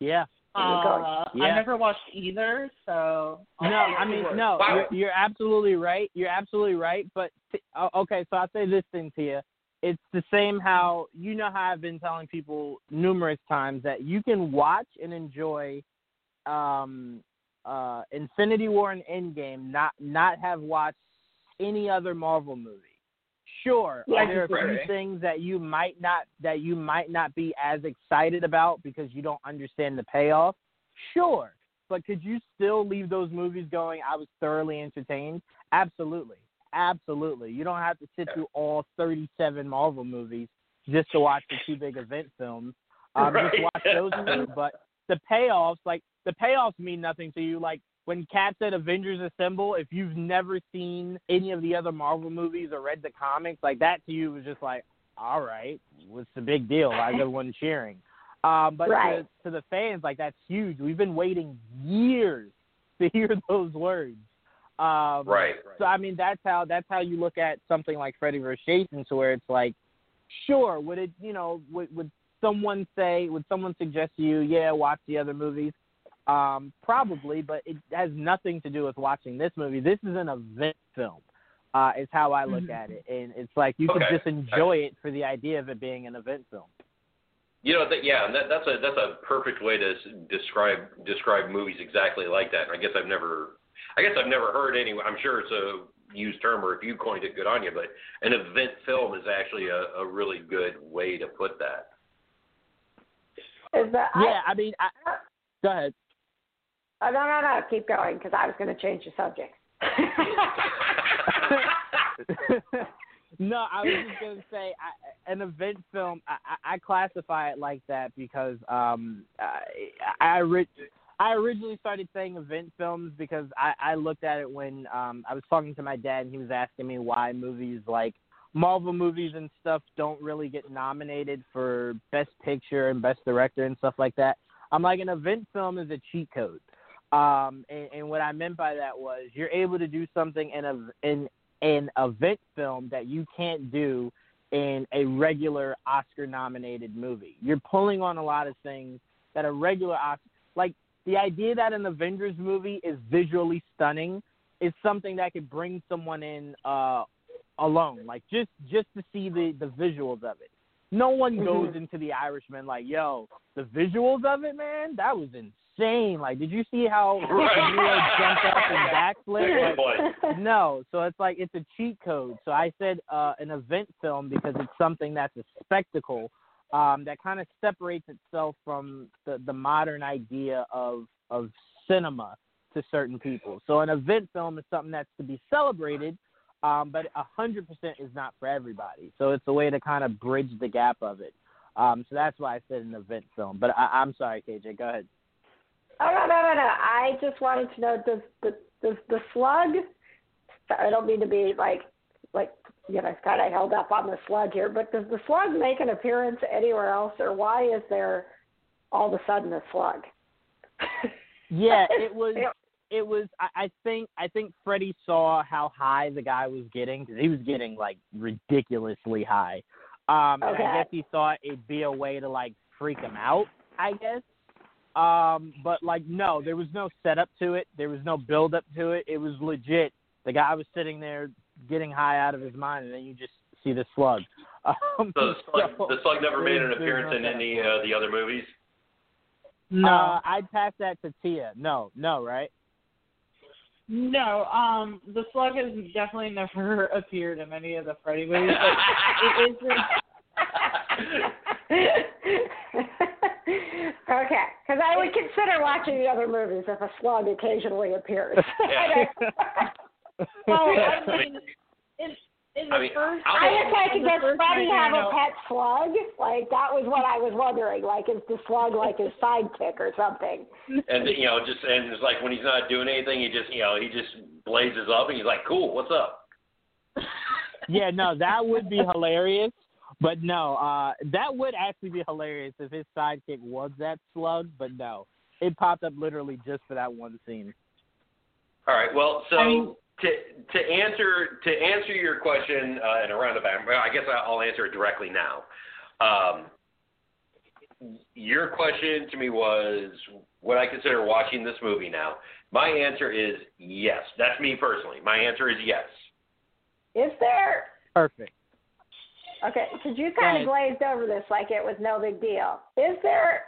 Yeah. Uh, Yeah. I never watched either, so No, I mean no. Wow. You're, you're absolutely right. You're absolutely right. But t- oh, okay, so I'll say this thing to you. It's the same how you know how I've been telling people numerous times that you can watch and enjoy um, uh, Infinity War and Endgame, not not have watched any other Marvel movie. Sure, Yeah. there are a few things that you might not that you might not be as excited about because you don't understand the payoff. Sure, but could you still leave those movies going? I was thoroughly entertained. Absolutely, absolutely. You don't have to sit through all 37 Marvel movies just to watch the two big event films. Um, Right. Just watch those movies, but the payoffs, like the payoffs, mean nothing to you. Like when Cap said Avengers Assemble, if you've never seen any of the other Marvel movies or read the comics, like that to you was just like, all right, what's the big deal? Like everyone cheering. Um, but Right. to, to the fans, like that's huge. We've been waiting years to hear those words. Um, Right. So I mean, that's how that's how you look at something like Freddy vs. Jason, to where it's like, sure, would it, you know, would would someone say, would someone suggest to you, yeah, watch the other movies? Um, probably, but it has nothing to do with watching this movie. This is an event film. Uh, is how I look Mhm. at it, and it's like you could Okay. just enjoy it for the idea of it being an event film. You know, that, yeah, and that, that's a that's a perfect way to describe describe movies exactly like that. And I guess I've never, I guess I've never heard any. I'm sure it's a used term, or if you coined it, good on you. But an event film is actually a, a really good way to put that. Is that? Yeah, I mean, I, go ahead. I, oh, no, no, no. Keep going because I was going to change the subject. no, I was just gonna say I, an event film. I, I I classify it like that because um I I, ori- I originally started saying event films because I I looked at it when um I was talking to my dad and he was asking me why movies like Marvel movies and stuff don't really get nominated for best picture and best director and stuff like that. I'm like an event film is a cheat code. Um, and, and what I meant by that was you're able to do something in a in an event film that you can't do in a regular Oscar nominated movie. You're pulling on a lot of things that a regular Oscar like the idea that an Avengers movie is visually stunning is something that could bring someone in uh alone, like just just to see the the visuals of it. No one goes into the Irishman like, yo, the visuals of it, man, that was insane. Like, did you see how De Niro jumped up and backflipped? Like, no, so it's like it's a cheat code. So I said uh, an event film because it's something that's a spectacle um, that kind of separates itself from the, the modern idea of of cinema to certain people. So an event film is something that's to be celebrated, Um, but hundred percent is not for everybody. So it's a way to kind of bridge the gap of it. Um, so that's why I said an event film. But I, I'm sorry, KJ. Go ahead. Oh no no no no! I just wanted to know does the does the slug? I don't mean to be like like you know kind of held up on the slug here, but does the slug make an appearance anywhere else, or why is there all of a sudden a slug? yeah, it was. It was. I, I think. I think Freddy saw how high the guy was getting because he was getting like ridiculously high. Um, okay. and I guess he thought it'd be a way to like freak him out. I guess. Um, but like, no, there was no setup to it. There was no build up to it. It was legit. The guy was sitting there getting high out of his mind, and then you just see the slug. Um, So the slug, so the slug never made an there's- there's appearance in setup. any uh, the other movies. No, Uh, I'd pass that to Tia. No, no, right? no. Um, the slug has definitely never appeared in any of the Freddy movies. But it isn't. okay, because I would consider watching the other movies if a slug occasionally appears. Well, I mean, in in the I mean, first. I was like, the does first Freddy movie, have a pet slug? Like that was what I was wondering. Like, is the slug like his sidekick or something? and you know, just and it's like when he's not doing anything, he just you know he just blazes up and he's like, "Cool, what's up?" yeah, no, that would be hilarious. But no, uh, that would actually be hilarious if his sidekick was that slug. But no, it popped up literally just for that one scene. All right. Well, so I mean- to to answer to answer your question uh, in a roundabout, well, I guess I'll answer it directly now. Um, your question to me was, would I consider watching this movie now? My answer is yes. That's me personally. My answer is yes. Is there? Perfect. Okay, because you kind of glazed over this like it was no big deal. Is there?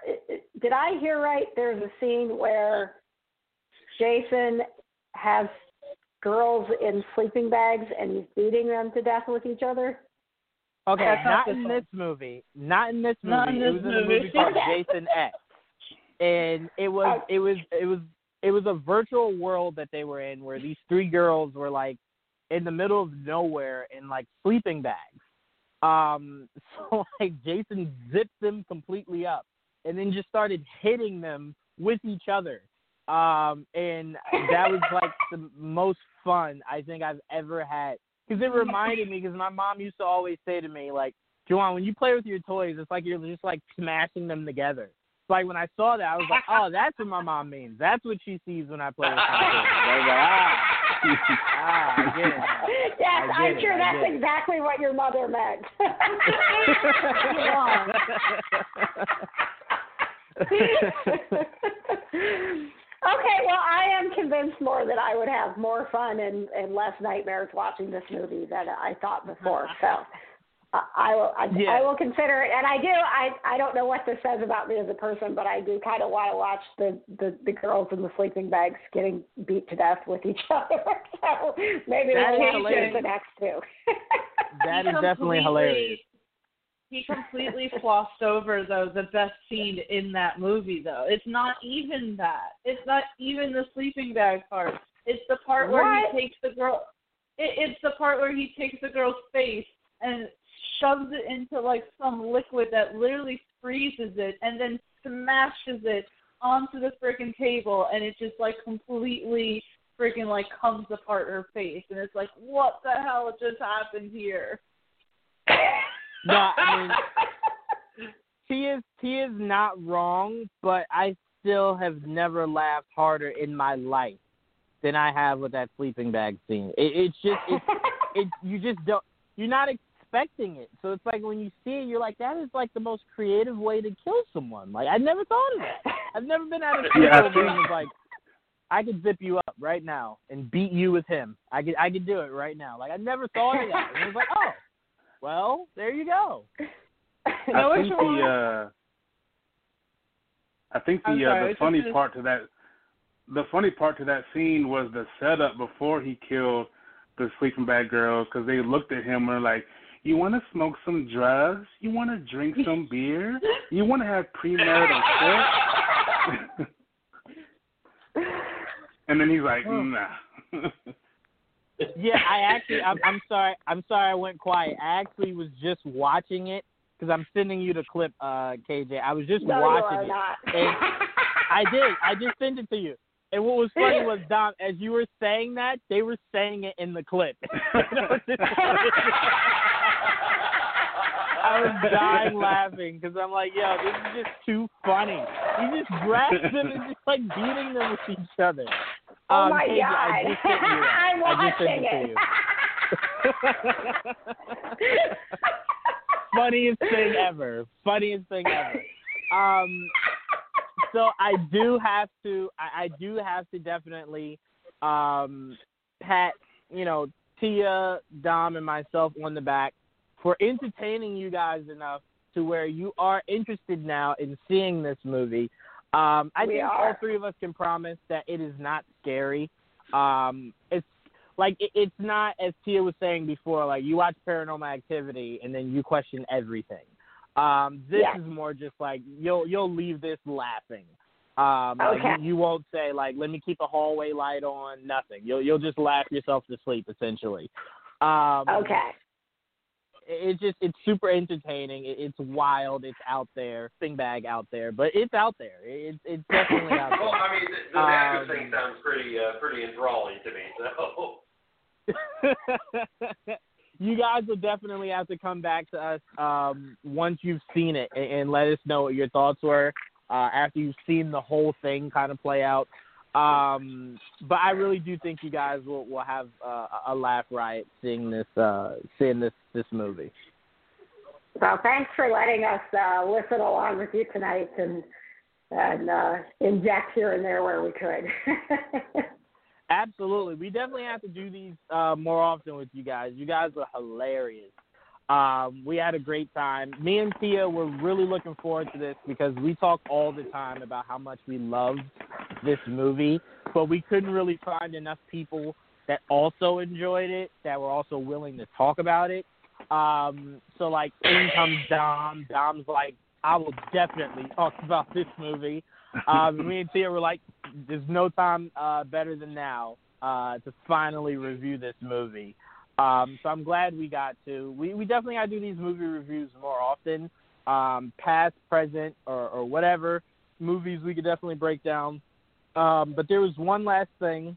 Did I hear right? There's a scene where Jason has girls in sleeping bags and he's beating them to death with each other. Okay, That's not not this in one. this movie. Not in this movie. Not in it this was in a movie. movie called Jason X, and it was it was it was it was a virtual world that they were in where these three girls were like in the middle of nowhere in like sleeping bags. Um, so like Jason zipped them completely up, and then just started hitting them with each other. Um, and that was like the most fun I think I've ever had because it reminded me because my mom used to always say to me like, Joanne, when you play with your toys, it's like you're just like smashing them together. So, like when I saw that, I was like, oh, that's what my mom means. That's what she sees when I play with my toys. I was like, ah, ah, I get it. yes, I it, sure that's it. exactly what your mother meant. okay, well, I am convinced more that I would have more fun and, and less nightmares watching this movie than I thought before. Uh-huh. So I, I will I, Yeah. I will consider it, and I do. I I don't know what this says about me as a person, but I do kind of want to watch the, the the girls in the sleeping bags getting beat to death with each other. so maybe That we'll is watch hilarious. the next two. that is definitely hilarious. He completely flossed over though the best scene in that movie though. It's not even that. It's not even the sleeping bag part. It's the part where What? he takes the girl. It, it's the part where he takes the girl's face and shoves it into like some liquid that literally freezes it and then smashes it onto the freaking table and it just like completely freaking like comes apart her face and it's like what the hell just happened here? No, I mean, T is T is not wrong, but I still have never laughed harder in my life than I have with that sleeping bag scene. It, it's just it's it you just don't you're not expecting it. So it's like when you see it, you're like, that is like the most creative way to kill someone. Like I never thought of that. I've never been at a Yeah, I where it think- was like, I could zip you up right now and beat you with him. I could I could do it right now. Like I never thought of that. And it was like, oh, well, there you go. No, I think one? the uh, I think the I'm uh, the funny just- part to that the funny part to that scene was the setup before he killed the sleeping bag girls because they looked at him and were like, "You want to smoke some drugs? You want to drink some beer? You want to have premarital sex?" and then he's like, "Nah." Yeah, I actually, I'm, I'm sorry, I'm sorry, I went quiet. I actually was just watching it because I'm sending you the clip, uh, KJ. I was just no, watching you are it. not. I did. I just sent it to you. And what was funny was Dom, as you were saying that, they were saying it in the clip. I was dying laughing because I'm like, yo, this is just too funny. He just grabs them and just like beating them with each other. Oh um, my I god! just sent you that. I'm I just sent watching it it. Funniest thing ever. Funniest thing ever. Um, so I do have to. I, I do have to definitely um, pat, you know, Tia, Dom, and myself on the back for entertaining you guys enough to where you are interested now in seeing this movie. Um, I We think are. all three of us can promise that it is not scary. Um, it's like it, it's not as Tia was saying before. Like you watch Paranormal Activity and then you question everything. Um, this Yeah. is more just like you'll you'll leave this laughing. Um, like, Okay. you, you won't say like, "Let me keep a hallway light on." Nothing. You'll you'll just laugh yourself to sleep essentially. Um, okay. It's just it's super entertaining. It, it's wild. It's out there. Thing bag out there, but it's out there. It's it's definitely out Well, there. I mean, the, the Um, thing sounds pretty uh, pretty enthralling to me. So you guys will definitely have to come back to us um, once you've seen it and, and let us know what your thoughts were uh, after you've seen the whole thing kind of play out. Um, but I really do think you guys will, will have uh, a laugh riot seeing this uh, seeing this this movie. Well, thanks for letting us uh, listen along with you tonight and and uh, inject here and there where we could. Absolutely. We definitely have to do these uh, more often with you guys. You guys are hilarious. Um, we had a great time. Me and Tia were really looking forward to this because we talk all the time about how much we loved this movie, but we couldn't really find enough people that also enjoyed it that were also willing to talk about it. Um, so like in comes Dom. Dom's like, I will definitely talk about this movie. Um, me and Tia were like, there's no time uh, better than now uh, to finally review this movie. Um, so I'm glad we got to. We we definitely got to do these movie reviews more often, um, past, present, or, or whatever movies we could definitely break down. Um, but there was one last thing.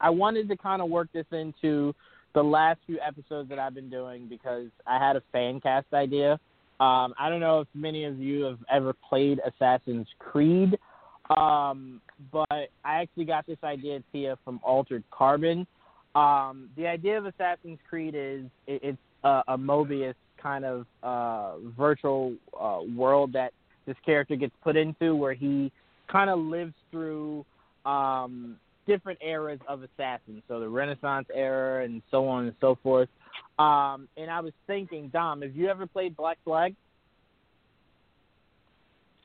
I wanted to kind of work this into the last few episodes that I've been doing because I had a fan cast idea. Um, I don't know if many of you have ever played Assassin's Creed, um, but I actually got this idea, Tia, from Altered Carbon. Um, the idea of Assassin's Creed is it, it's a, a Mobius kind of uh, virtual uh, world that this character gets put into, where he kind of lives through um, different eras of assassins, so the Renaissance era and so on and so forth. Um, and I was thinking, Dom, have you ever played Black Flag?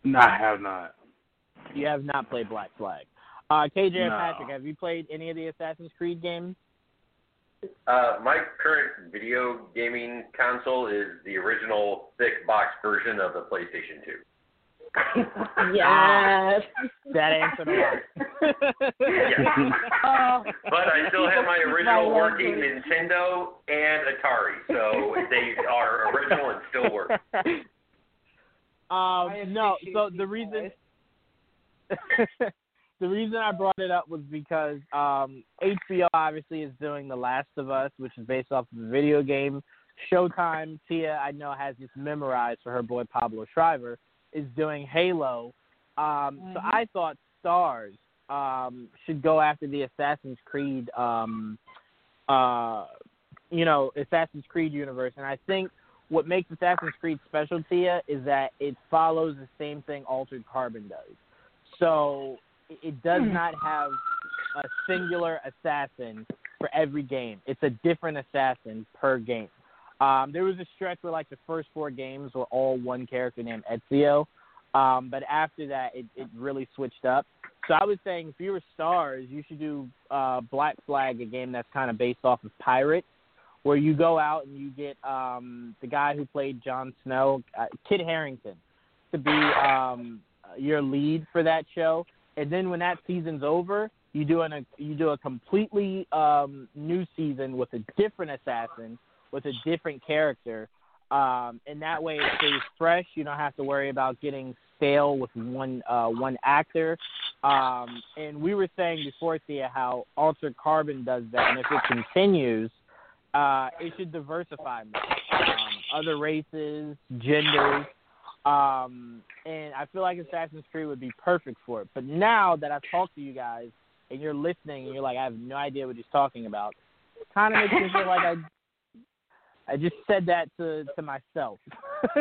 No, I have not. You have not played Black Flag. Uh, KJ and No. Patrick, have you played any of the Assassin's Creed games? Uh, my current video gaming console is the original thick box version of the PlayStation 2. yes. That answered a lot. Yeah. Uh, But I still have my original working language. Nintendo and Atari, so they are original and still work. um, no, so the reason guys. The reason I brought it up was because um, HBO obviously is doing The Last of Us, which is based off of the video game. Showtime, Tia, I know, has this memorized for her boy Pablo Schreiber, is doing Halo. Um, So Mhm. I thought Starz um, should go after the Assassin's Creed, um, uh, you know, Assassin's Creed universe. And I think what makes Assassin's Creed special, Tia, is that it follows the same thing Altered Carbon does. So it- does Hmm. not have a singular assassin for every game. It's a different assassin per game. Um, there was a stretch where like the first four games were all one character named Ezio, um, but after that it, it really switched up. So I was saying if you were Starz, you should do uh, Black Flag, a game that's kind of based off of pirates, where you go out and you get um, the guy who played Jon Snow, uh, Kit Harington, to be um, your lead for that show. And then when that season's over, you do an, a you do a completely um, new season with a different assassin with a different character, um, and that way it stays fresh. You don't have to worry about getting stale with one uh, one actor. Um, and we were saying before, Thea, how Altered Carbon does that, and if it continues, uh, it should diversify more. Um, other races, genders, um, and I feel like Assassin's Creed would be perfect for it. But now that I've talked to you guys and you're listening and you're like, I have no idea what he's talking about, kind of makes me feel like I I just said that to to myself.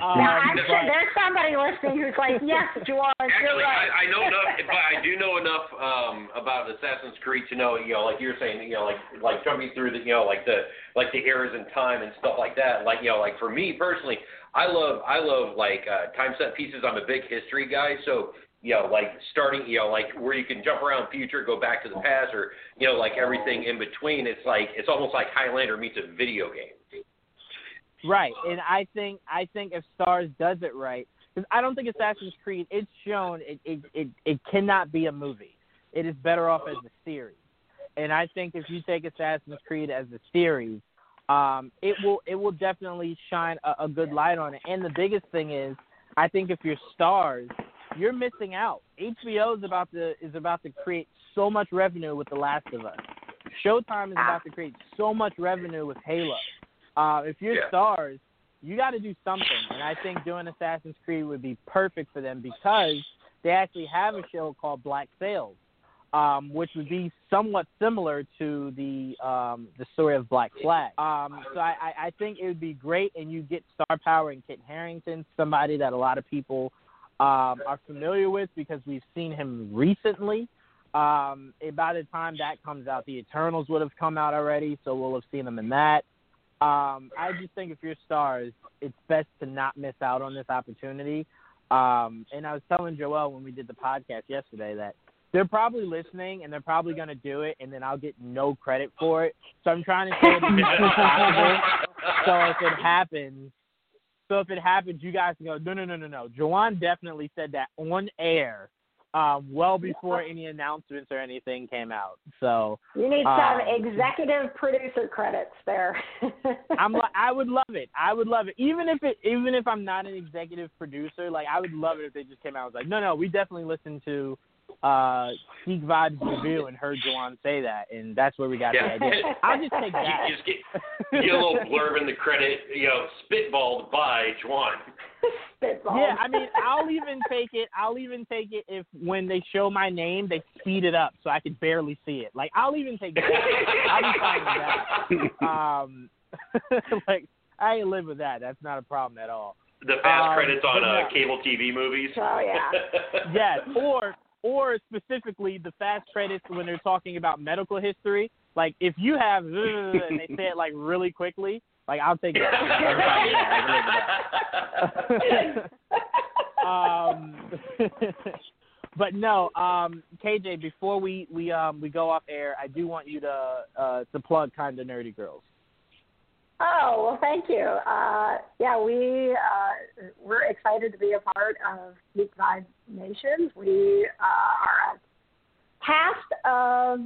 um, now, I'm sure there's somebody listening who's like, "Yes, Juwan, Actually, right. I, I know enough, but I do know enough um, about Assassin's Creed to know, you know, like you're saying, you know, like like jumping through the, you know, like the like the eras in time and stuff like that. Like, you know, like for me personally, I love I love like uh, time set pieces. I'm a big history guy, so you know, like starting, you know, like where you can jump around future, go back to the past, or you know, like everything in between. It's like it's almost like Highlander meets a video game. Right, and I think I think if Starz does it right, because I don't think Assassin's Creed it's shown it, it it it cannot be a movie. It is better off as a series, and I think if you take Assassin's Creed as a series, um, it will it will definitely shine a, a good light on it. And the biggest thing is, I think if you're Starz, you're missing out. HBO is about to is about to create so much revenue with The Last of Us. Showtime is about to create so much revenue with Halo. Uh, if you're yeah. Starz, you got to do something, and I think doing Assassin's Creed would be perfect for them because they actually have a show called Black Sails, um, which would be somewhat similar to the um, the story of Black Flag. Um, so I, I think it would be great, and you get star power and Kit Harington, somebody that a lot of people um, are familiar with because we've seen him recently. Um, and by the time that comes out, the Eternals would have come out already, so we'll have seen them in that. Um, I just think if you're Starz, it's best to not miss out on this opportunity. Um, and I was telling Joel when we did the podcast yesterday that they're probably listening and they're probably going to do it, and then I'll get no credit for it. So I'm trying to say it as much as possible. So if it happens, so if it happens, you guys can go, no, no, no, no, no. Juwan definitely said that on air, um, well before any announcements or anything came out. So you need um, some executive producer credits there. I'm like, I would love it. I would love it. Even if it, even if I'm not an executive producer, like I would love it if they just came out and was like, no, no, we definitely listened to uh Geek Vibes review and heard Juwan say that, and that's where we got yeah. the idea. I'll just take that. You just get, get a little blurb in the credit, you know, spitballed by Juwan. Spitball. Yeah, I mean, I'll even take it. I'll even take it if when they show my name, they speed it up so I could barely see it. Like, I'll even take that. I'll be fine with that. Um, like, I live with that. That's not a problem at all. The fast um, credits on uh, no. cable TV movies. Oh yeah. yes, or or specifically the fast credits when they're talking about medical history. Like if you have and they say it like really quickly, like I'll take that. um, but no, um, KJ. Before we we um we go off air, I do want you to uh to plug kind of nerdy girls. Oh well, thank you. Uh, yeah, we uh, we're excited to be a part of Geek Vibe Nations. We uh, are a cast of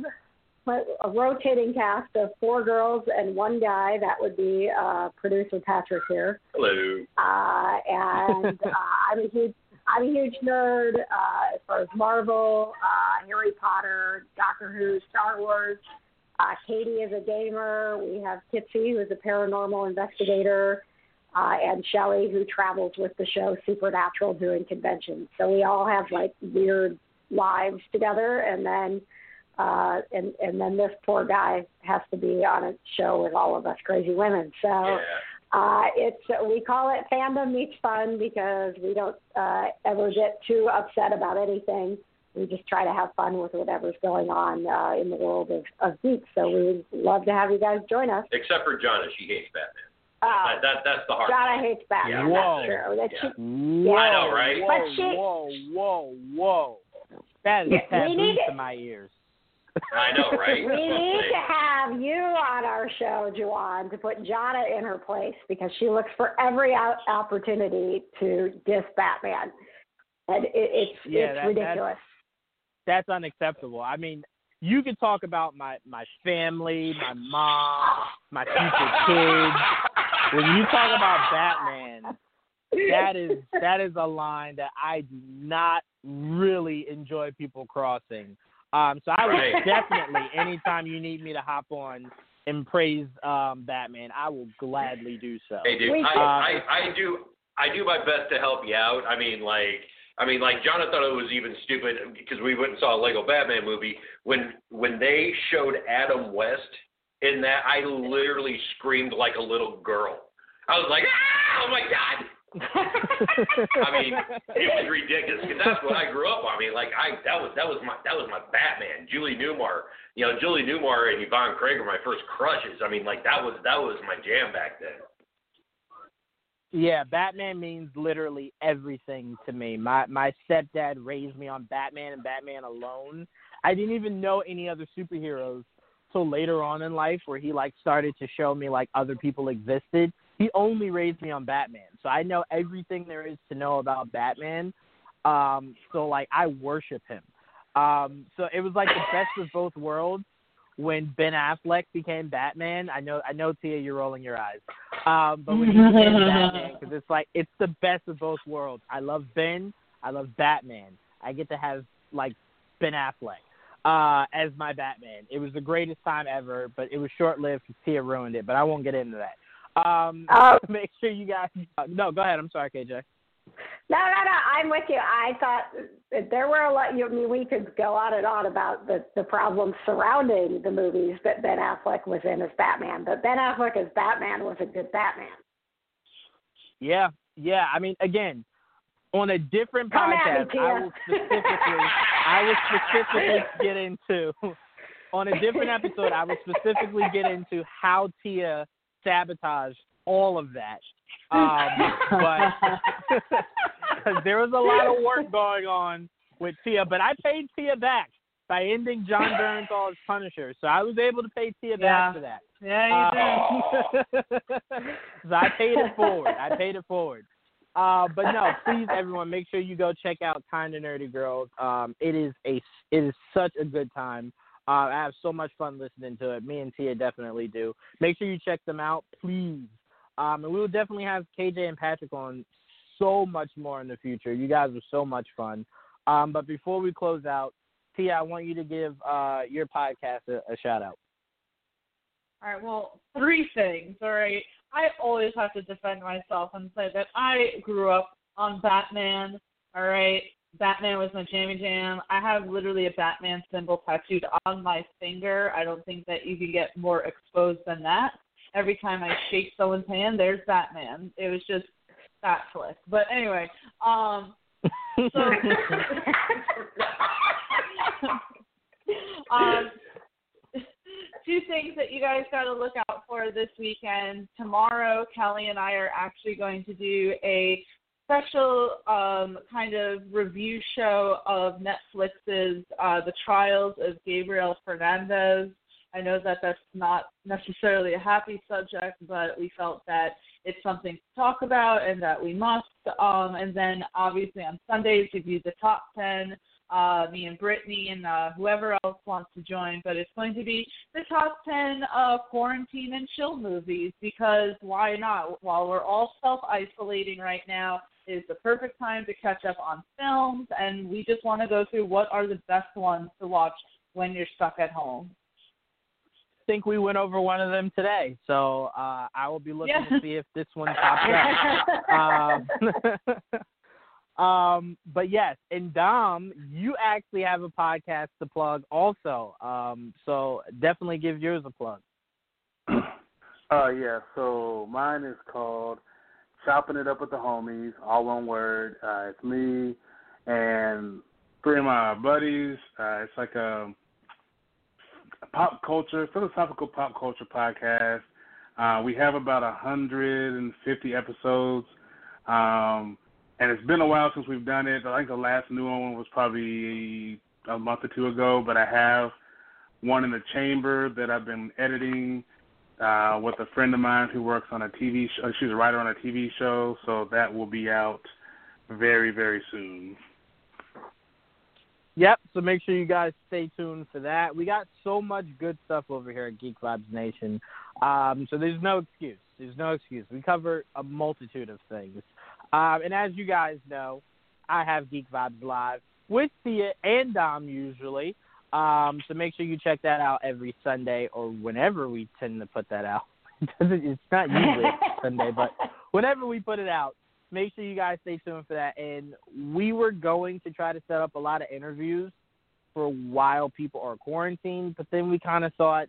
a rotating cast of four girls and one guy. That would be uh, producer Patrick here. Hello. Uh, and uh, I'm a huge I'm a huge nerd uh, as far as Marvel, uh, Harry Potter, Doctor Who, Star Wars. Uh, Katie is a gamer. We have Tipsy, who is a paranormal investigator, uh, and Shelly, who travels with the show Supernatural doing conventions. So we all have like weird lives together, and then uh, and and then this poor guy has to be on a show with all of us crazy women. So. Yeah. Uh, it's we call it fandom meets fun because we don't uh, ever get too upset about anything we just try to have fun with whatever's going on uh, in the world of, of geeks. So we would love to have you guys join us. Except for Jonna, she hates Batman. Oh, that, that, that's the hard Jonna part. hates Batman. Yeah. Whoa. That's true. That Yeah. she, Whoa, I know, right? Whoa, But she- whoa, whoa, whoa! That is Yeah, we taboo need to my ears. I know, right? we need to have you on our show, Juwan, to put Jonna in her place because she looks for every opportunity to diss Batman, and it, it's Yeah, it's that- ridiculous. That's unacceptable. I mean, you can talk about my my family, my mom, my future kids. When you talk about Batman, that is that is a line that I do not really enjoy people crossing. Um, so I would Right. definitely, anytime you need me to hop on and praise um, Batman, I will gladly do so. Hey, dude, We- I, Uh, I, I do, I do my best to help you out. I mean, like, I mean, like, John thought it was even stupid because we went and saw a Lego Batman movie when when they showed Adam West in that. I literally screamed like a little girl. I was like, ah, oh my god. I mean, it was ridiculous because that's what I grew up on. I mean, like I that was that was my that was my Batman. Julie Newmar, you know, Julie Newmar and Yvonne Craig were my first crushes. I mean, like that was that was my jam back then. Yeah, Batman means literally everything to me. My my stepdad raised me on Batman and Batman alone. I didn't even know any other superheroes till later on in life where he like started to show me like other people existed. He only raised me on Batman. So I know everything there is to know about Batman. Um so like I worship him. Um so it was like the best of both worlds when Ben Affleck became Batman. I know I know Tia you're rolling your eyes. Um, but when he became Batman, because it's like it's the best of both worlds. I love Ben. I love Batman. I get to have like Ben Affleck uh, as my Batman. It was the greatest time ever, but it was short lived Tia ruined it. But I won't get into that. Um, Oh. make sure you guys. Uh, no, go ahead. I'm sorry, KJ. No, no, no. I'm with you. I thought there were a lot. You I mean we could go on and on about the the problems surrounding the movies that Ben Affleck was in as Batman, but Ben Affleck as Batman was a good Batman. Yeah, yeah. I mean, again, on a different Come podcast, me, I will specifically, I will specifically get into. On a different episode, I will specifically get into how Tia sabotaged all of that. Um, but because there was a lot of work going on with Tia, but I paid Tia back by ending Jon Bernthal's Punisher, so I was able to pay Tia Yeah. back for that. Yeah, you did. Uh, so I paid it forward. I paid it forward. Uh, but no, please, everyone, make sure you go check out Kind of Nerdy Girls. Um, it is a it is such a good time. Uh, I have so much fun listening to it. Me and Tia definitely do. Make sure you check them out, please. Um, and we will definitely have KJ and Patrick on so much more in the future. You guys were so much fun. Um, but before we close out, Tia, I want you to give uh, your podcast a, a shout out. All right, well, three things, all right? I always have to defend myself and say that I grew up on Batman, all right? Batman was my jammy jam. I have literally a Batman symbol tattooed on my finger. I don't think that you can get more exposed than that. Every time I shake someone's hand, there's Batman. It was just that slick. But anyway, um, so um, two things that you guys got to look out for this weekend. Tomorrow, Kelly and I are actually going to do a special um, kind of review show of Netflix's uh, The Trials of Gabriel Fernandez. I know that that's not necessarily a happy subject, but we felt that it's something to talk about and that we must. Um, and then obviously on Sundays, we do the top 10 uh, me and Brittany and uh, whoever else wants to join. But it's going to be the top 10 uh, quarantine and chill movies because why not? While we're all self isolating right now, is the perfect time to catch up on films, and we just want to go through what are the best ones to watch when you're stuck at home. Think we went over one of them today, so uh, I will be looking Yeah. to see if this one pops up. um, um, but yes, and Dom, you actually have a podcast to plug also. Um, so definitely give yours a plug. Uh, yeah. So mine is called "Chopping It Up with the Homies," all one word. Uh, it's me and three of my buddies. Uh, it's like a pop culture, philosophical pop culture podcast. Uh, we have about a hundred and fifty episodes, um, and it's been a while since we've done it. I think the last new one was probably a month or two ago, but I have one in the chamber that I've been editing uh, with a friend of mine who works on a TV show. She's a writer on a TV show, so that will be out very, very soon. Yep. So make sure you guys stay tuned for that. We got so much good stuff over here at Geek Vibes Nation. Um, so there's no excuse. There's no excuse. We cover a multitude of things. Um, and as you guys know, I have Geek Vibes Live with Thea and Dom usually. Um, so make sure you check that out every Sunday or whenever we tend to put that out. it's not usually Sunday, but whenever we put it out, make sure you guys stay tuned for that. And we were going to try to set up a lot of interviews for while people are quarantined, but then we kind of thought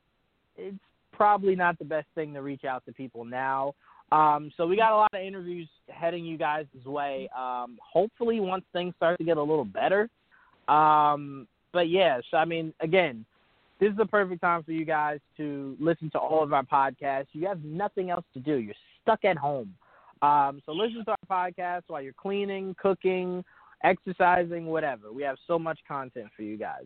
it's probably not the best thing to reach out to people now. Um, so we got a lot of interviews heading you guys' way. Um, hopefully, once things start to get a little better. Um, but yes, I mean, again, this is the perfect time for you guys to listen to all of our podcasts. You have nothing else to do. You're stuck at home. Um, so listen to our podcast while you're cleaning, cooking, exercising, whatever. We have so much content for you guys.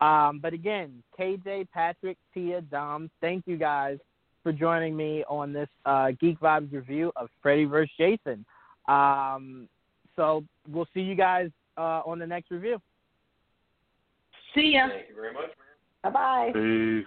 Um, but again, KJ, Patrick, Tia, Dom, thank you guys for joining me on this uh, Geek Vibes review of Freddy vs. Jason. Um, so we'll see you guys uh, on the next review. See ya. Thank you very much. Bye bye. Peace.